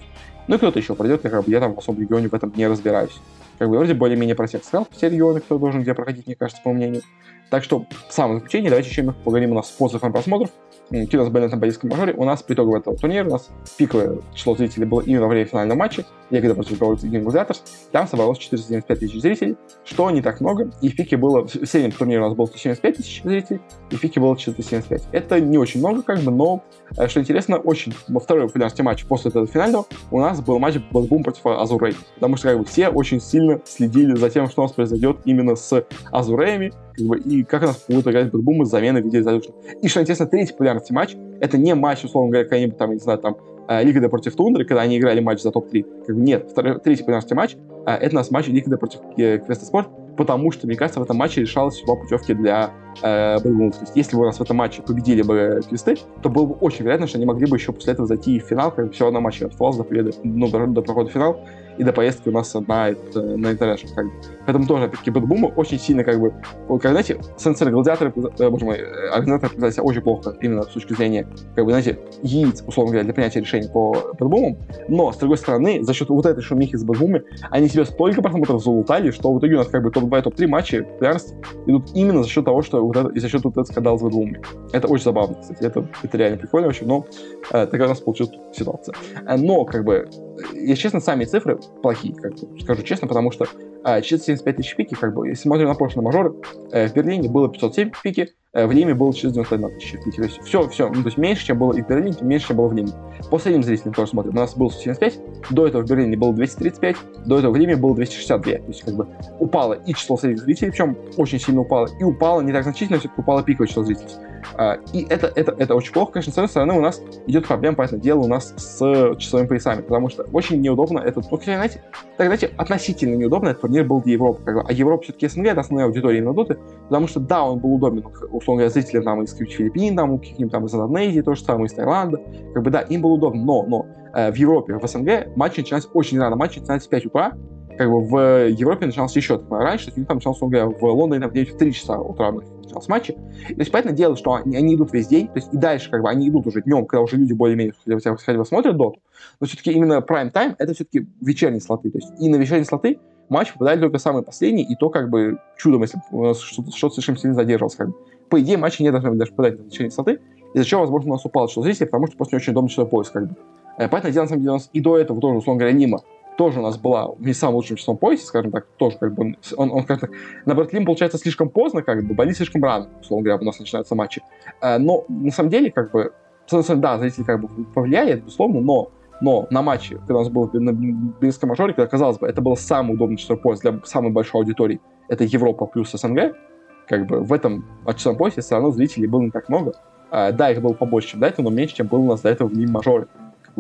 A: Ну и кто-то еще пройдет, я, как бы, я там в особом регионе в этом не разбираюсь. Как бы вроде более-менее про всех сказал, все регионы, кто должен где проходить, мне кажется, по мнению. Так что, в самом заключении, давайте еще поговорим у нас с отзывом просмотров нас были на тамбовийском мажоре, у нас по итогу этого турнира, у нас пиковое число зрителей было именно во время финального матча, Ягода против Gaimin Gladiators, там собралось 475 тысяч зрителей, что не так много, и в пике было, в среднем турнире у нас было 175 тысяч зрителей, и в пике было 475. Это не очень много, как бы, но, э, что интересно, очень, во второй популярности матча после этого финального у нас был матч Бум против Azure Ray, потому что, как бы, все очень сильно следили за тем, что у нас произойдет именно с Azure Ray ями, как бы, и как у нас будут играть BetBoom из замены в виде Resolution. И что интересно, третий популярности матч, это не матч, условно говоря, какая-нибудь там, не знаю, там, э, Лига против Тундры, когда они играли матч за топ-3. Как бы нет, второй, третий популярности матч, э, это у нас матч Лига против э, Квеста Спорт, потому что, мне кажется, в этом матче решалась судьба путевки для э, То есть, если бы у нас в этом матче победили бы квесты, то было бы очень вероятно, что они могли бы еще после этого зайти в финал, как все равно матч оставался до победы, ну, до, прохода в финал, и до поездки у нас на, на International. Как бы. Поэтому тоже, опять-таки, бэтбумы очень сильно, как бы, как, знаете, сенсоры гладиаторы, э, боже мой, организаторы показали себя очень плохо, именно с точки зрения, как бы, знаете, яиц, условно говоря, для принятия решений по BetBoom ам, но, с другой стороны, за счет вот этой шумихи с BetBoom ами, они себе столько просмотров залутали, что в итоге у нас, как бы, топ-2 и топ-3 матчи популярности идут именно за счет того, что вот это, и за счет вот этого скандала с BetBoom ами. Это очень забавно, кстати, это, это реально прикольно очень, но э, такая у нас получилась ситуация. Э, но, как бы, если честно, сами цифры плохие, как бы, скажу честно, потому что э, 475 тысяч пики, как бы, если смотрим на прошлые мажоры, э, в Берлине было 507 пики, э, в Лиме было 491 тысяча пики. То есть все, все, ну, то есть меньше, чем было и в Берлине, меньше, чем было в Лиме. По средним зрителям тоже смотрим. У нас было 175, до этого в Берлине было 235, до этого в Лиме было 262. То есть как бы упало и число средних зрителей, причем очень сильно упало, и упало не так значительно, все-таки упало пиковое число зрителей. А, и это, это, это очень плохо, конечно, с одной стороны, у нас идет проблема, понятное дело, у нас с часовыми поясами, потому что очень неудобно этот, ну, хотя, знаете, так, знаете, относительно неудобно этот турнир был для Европы, как бы, а Европа все-таки СНГ, это основная аудитория именно Доты, потому что, да, он был удобен, условно говоря, зрителям там из Филиппин, там, у каких-нибудь там из Индонезии, то же самое, из Таиланда, как бы, да, им было удобно, но, но э, в Европе, в СНГ матчи начинались очень рано, матчи начинались в 5 утра, как бы в Европе начался еще раньше, то есть там начался, говоря, в Лондоне там, в 3 часа утра начался матчи. То есть, понятное дело, что они, они идут весь день, то есть и дальше как бы они идут уже днем, когда уже люди более-менее хотя бы смотрят доту, но все-таки именно prime time это все-таки вечерние слоты, то есть и на вечерние слоты матч попадали только самые последние, и то как бы чудом, если что-то, что-то слишком сильно задерживалось. Как бы. По идее, матчи не должны даже попадать на вечерние слоты, из-за чего, возможно, у нас упало число зрителей, потому что просто не очень удобно число поиск. Как бы. Э, Понятное дело, на самом деле, у нас и до этого тоже, условно говоря, Нима тоже у нас была не самым лучшим числом поясе, скажем так, тоже как бы он, он как-то на Брэтлим получается слишком поздно, как бы, болит слишком рано, условно говоря, у нас начинаются матчи. Э, но на самом деле, как бы, да, зритель как бы повлияет, безусловно, но но на матче, когда у нас был на близком мажоре, когда, казалось бы, это было самый удобный часовой пояс для самой большой аудитории, это Европа плюс СНГ, как бы в этом часовом поясе все равно зрителей было не так много. А, да, их было побольше, чем до этого, но меньше, чем было у нас до этого в мажоре.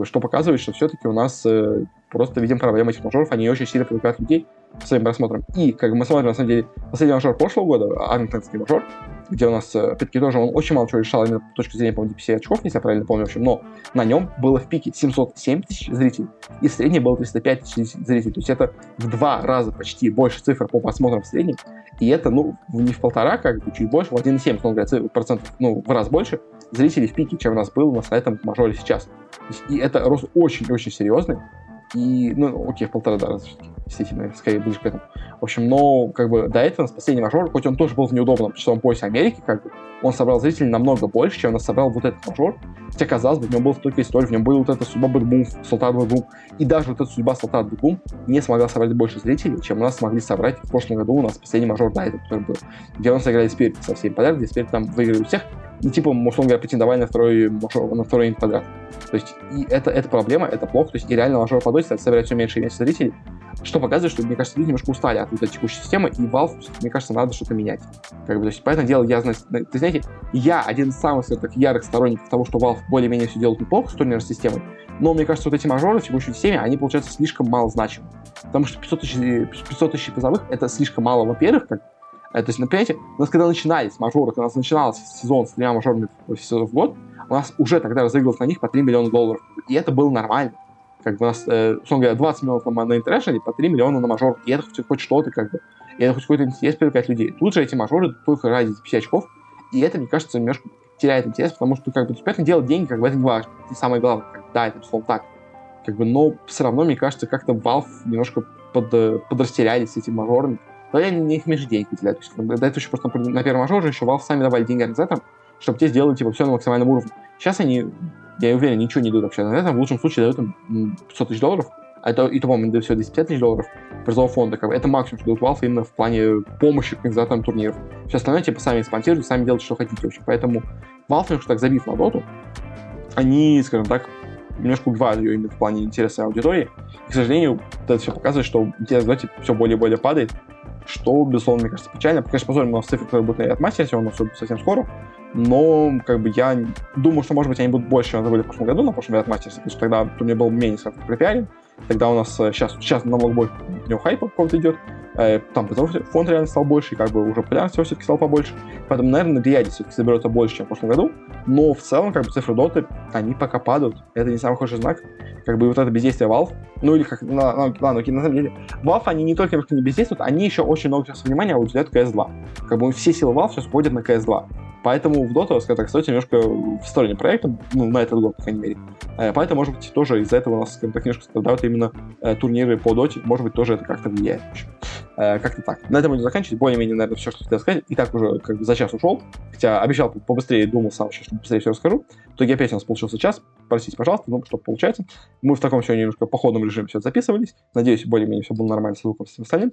A: Что показывает, что все-таки у нас э, просто видим проблемы этих мажоров, они очень сильно привлекают людей своим просмотром. И, как мы смотрим, на самом деле, последний мажор прошлого года, Армингтонский мажор, где у нас, э, опять-таки, тоже он очень мало чего решал именно с точки зрения, по-моему, DPC очков, если я правильно помню, в общем, но на нем было в пике 707 тысяч зрителей, и средний был 305 тысяч зрителей, то есть это в два раза почти больше цифр по просмотрам в среднем, и это, ну, не в полтора, как бы, чуть больше, в 1,7, условно говоря, процентов, ну, в раз больше зрителей в пике, чем у нас был на этом мажоре сейчас. И это рост очень-очень серьезный, и, ну, окей, в полтора раза все-таки действительно, скорее ближе к этому. В общем, но как бы до этого у нас последний мажор, хоть он тоже был в неудобном часовом поясе Америки, как бы, он собрал зрителей намного больше, чем он собрал вот этот мажор. Хотя, казалось бы, в нем была столько историй, в нем была вот эта судьба BetBoom, Султан BetBoom, и даже вот эта судьба Султан BetBoom не смогла собрать больше зрителей, чем у нас смогли собрать в прошлом году у нас последний мажор до этого, который был, где у нас сыграли Spirit со всеми подряд, где Spirit там выиграли у всех, и типа, условно говоря, претендовали на второй, на второй подряд. То есть, и это, это проблема, это плохо, то есть, и реально мажор по собирать все меньше и меньше зрителей, что показывает, что, мне кажется, люди немножко устали от этой текущей системы, и Valve, мне кажется, надо что-то менять. Как бы, то есть, поэтому дело, я, ты знаете, я один из самых так, ярых сторонников того, что Valve более-менее все делает неплохо с турнирной системой, но мне кажется, вот эти мажоры в текущей системе, они, получаются слишком мало значимы. Потому что 500 тысяч, 500 тысяч призовых — это слишком мало, во-первых, как то есть, например, у нас когда начинались мажоры, когда у нас начинался сезон с тремя мажорами в год, у нас уже тогда разыгрывалось на них по 3 миллиона долларов. И это было нормально как бы у нас, э, условно говоря, 20 миллионов на, на интернешнале, по 3 миллиона на мажор. И это хоть, хоть что-то, как бы. И это хоть какой-то интерес привлекать людей. Тут же эти мажоры только ради 50 очков. И это, мне кажется, немножко теряет интерес, потому что, как бы, понятное дело, деньги, как бы, это не важно. Это самое главное. Как, да, это, условно, так. Как бы, но все равно, мне кажется, как-то Valve немножко под, э, подрастерялись с этими мажорами. Но я не их денег выделяю. То есть, до этого еще просто на первом мажоре еще Valve сами давали деньги организаторам, чтобы те сделали, типа, все на максимальном уровне. Сейчас они я уверен, ничего не дают вообще на этом. В лучшем случае дают им 500 тысяч долларов, а это, и то, по-моему, дают всего 250 тысяч долларов призового фонда. Как бы. Это максимум, что дают Valve именно в плане помощи организаторам турниров. Все остальное, типа, сами спонсируют, сами делают, что хотите вообще. Поэтому Valve, немножко так забив на доту, они, скажем так, немножко убивают ее именно в плане интереса аудитории. И, к сожалению, это все показывает, что интерес доте все более и более падает, что, безусловно, мне кажется, печально. Конечно, посмотрим на цифры, которые будут на отмастерсе, он совсем скоро но как бы я думаю, что, может быть, они будут больше, чем это были в прошлом году, на прошлом Red Masters, потому что тогда турнир был менее скажем, пропиарен,
B: тогда у нас сейчас, сейчас намного больше у него хайпа какого-то идет, Э, там фонд реально стал больше, и как бы уже популярность все-таки стал побольше. Поэтому, наверное, на Риаде все-таки соберется больше, чем в прошлом году. Но в целом, как бы, цифры доты, они пока падают. Это не самый хороший знак. Как бы вот это бездействие Valve, ну или как, ну, ну, ладно, окей, на самом деле, Valve, они не только не бездействуют, они еще очень много сейчас внимания уделяют CS2. Как бы все силы Valve сейчас ходят на CS2. Поэтому в Dota, скажем так, стоит немножко в стороне проекта, ну, на этот год, по крайней мере. Э, поэтому, может быть, тоже из-за этого у нас, скажем так, немножко страдают именно э, турниры по Dota. Может быть, тоже это как-то влияет. Э, как-то так. На этом будем заканчивать. Более-менее, наверное, все, что хотел сказать. И так уже как бы за час ушел. Хотя обещал побыстрее, думал сам что быстрее все расскажу. В итоге опять у нас получился час. Простите, пожалуйста, ну, что получается. Мы в таком сегодня немножко походном режиме все записывались. Надеюсь, более-менее все было нормально с звуком, с всем остальным.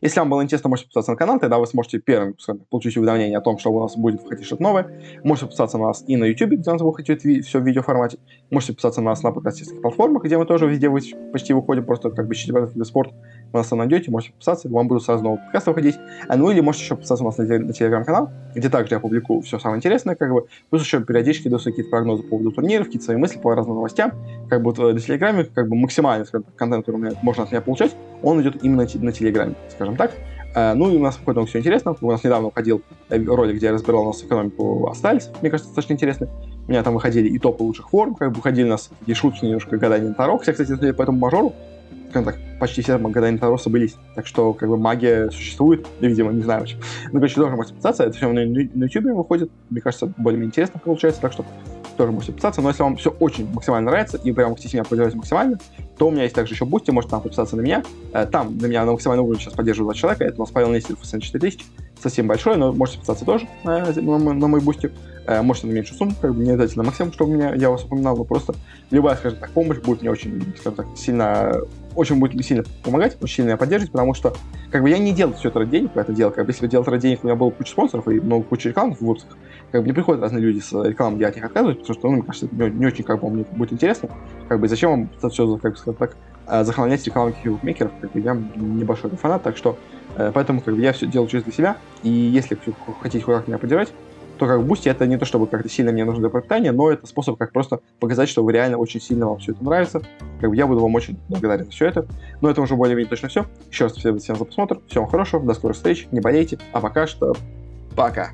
B: Если вам было интересно, можете подписаться на канал, тогда вы сможете первым получить уведомление о том, что у нас будет выходить что-то новое. Можете подписаться на нас и на YouTube, где у нас выходит все в видеоформате. Можете подписаться на нас на подкастических платформах, где мы тоже везде почти выходим, просто как бы ищите спорт вы нас там найдете, можете подписаться, вам будут сразу новые подкасты выходить. А, ну или можете еще подписаться у нас на, на телеграм-канал, где также я публикую все самое интересное, как бы, плюс еще периодически даю какие-то прогнозы по поводу турниров, какие-то свои мысли по разным новостям, как бы э, на телеграме, как бы максимально, скажем контент, который меня, можно от меня получать, он идет именно на телеграме, скажем так. Uh, ну и у нас выходит все интересно. У нас недавно выходил э, ролик, где я разбирал у нас экономику Астальс. Мне кажется, достаточно интересно. У меня там выходили и топы лучших форм, как бы выходили у нас такие шуточные немножко гадания на Таро. Все, кстати, по этому мажору скажем так, почти все гадания Тароса были. Так что, как бы, магия существует, видимо, не знаю. Ну, короче, можете подписаться. Это все на, на YouTube выходит. Мне кажется, более интересно получается, так что тоже можете подписаться. Но если вам все очень максимально нравится, и прям хотите меня поддержать максимально, то у меня есть также еще Boosty, можете там подписаться на меня. Э, там на меня на максимальном уровне сейчас поддерживают 2 человека. Это у нас Павел Нестеров, СН 4000. Совсем большой, но можете подписаться тоже на, на, на мой Boosty. Э, можете на меньшую сумму, как бы не обязательно максимум, чтобы меня, я вас упоминал, но просто любая, скажем так, помощь будет мне очень, скажем так, сильно очень будет сильно помогать, очень сильно меня поддерживать, потому что как бы я не делал все это ради денег, это дело, как бы если бы делал это ради денег, у меня было куча спонсоров и много куча рекламы в выпусках, как бы не приходят разные люди с рекламой, где от них отказываюсь, потому что, ну, мне кажется, не, не очень, как бы, мне будет интересно, как бы, зачем вам это все, как бы сказать так, э, захламлять рекламу каких-то букмекеров, как бы, я небольшой фанат, так что, э, поэтому, как бы, я все делаю чисто для себя, и если хотите хоть как меня поддержать, то как Boosty это не то, чтобы как-то сильно мне нужно для пропитания, но это способ как просто показать, что вы реально очень сильно вам все это нравится. Как бы я буду вам очень благодарен за все это. Но это уже более-менее точно все. Еще раз спасибо всем за просмотр. Всем хорошего, до скорых встреч, не болейте. А пока что пока.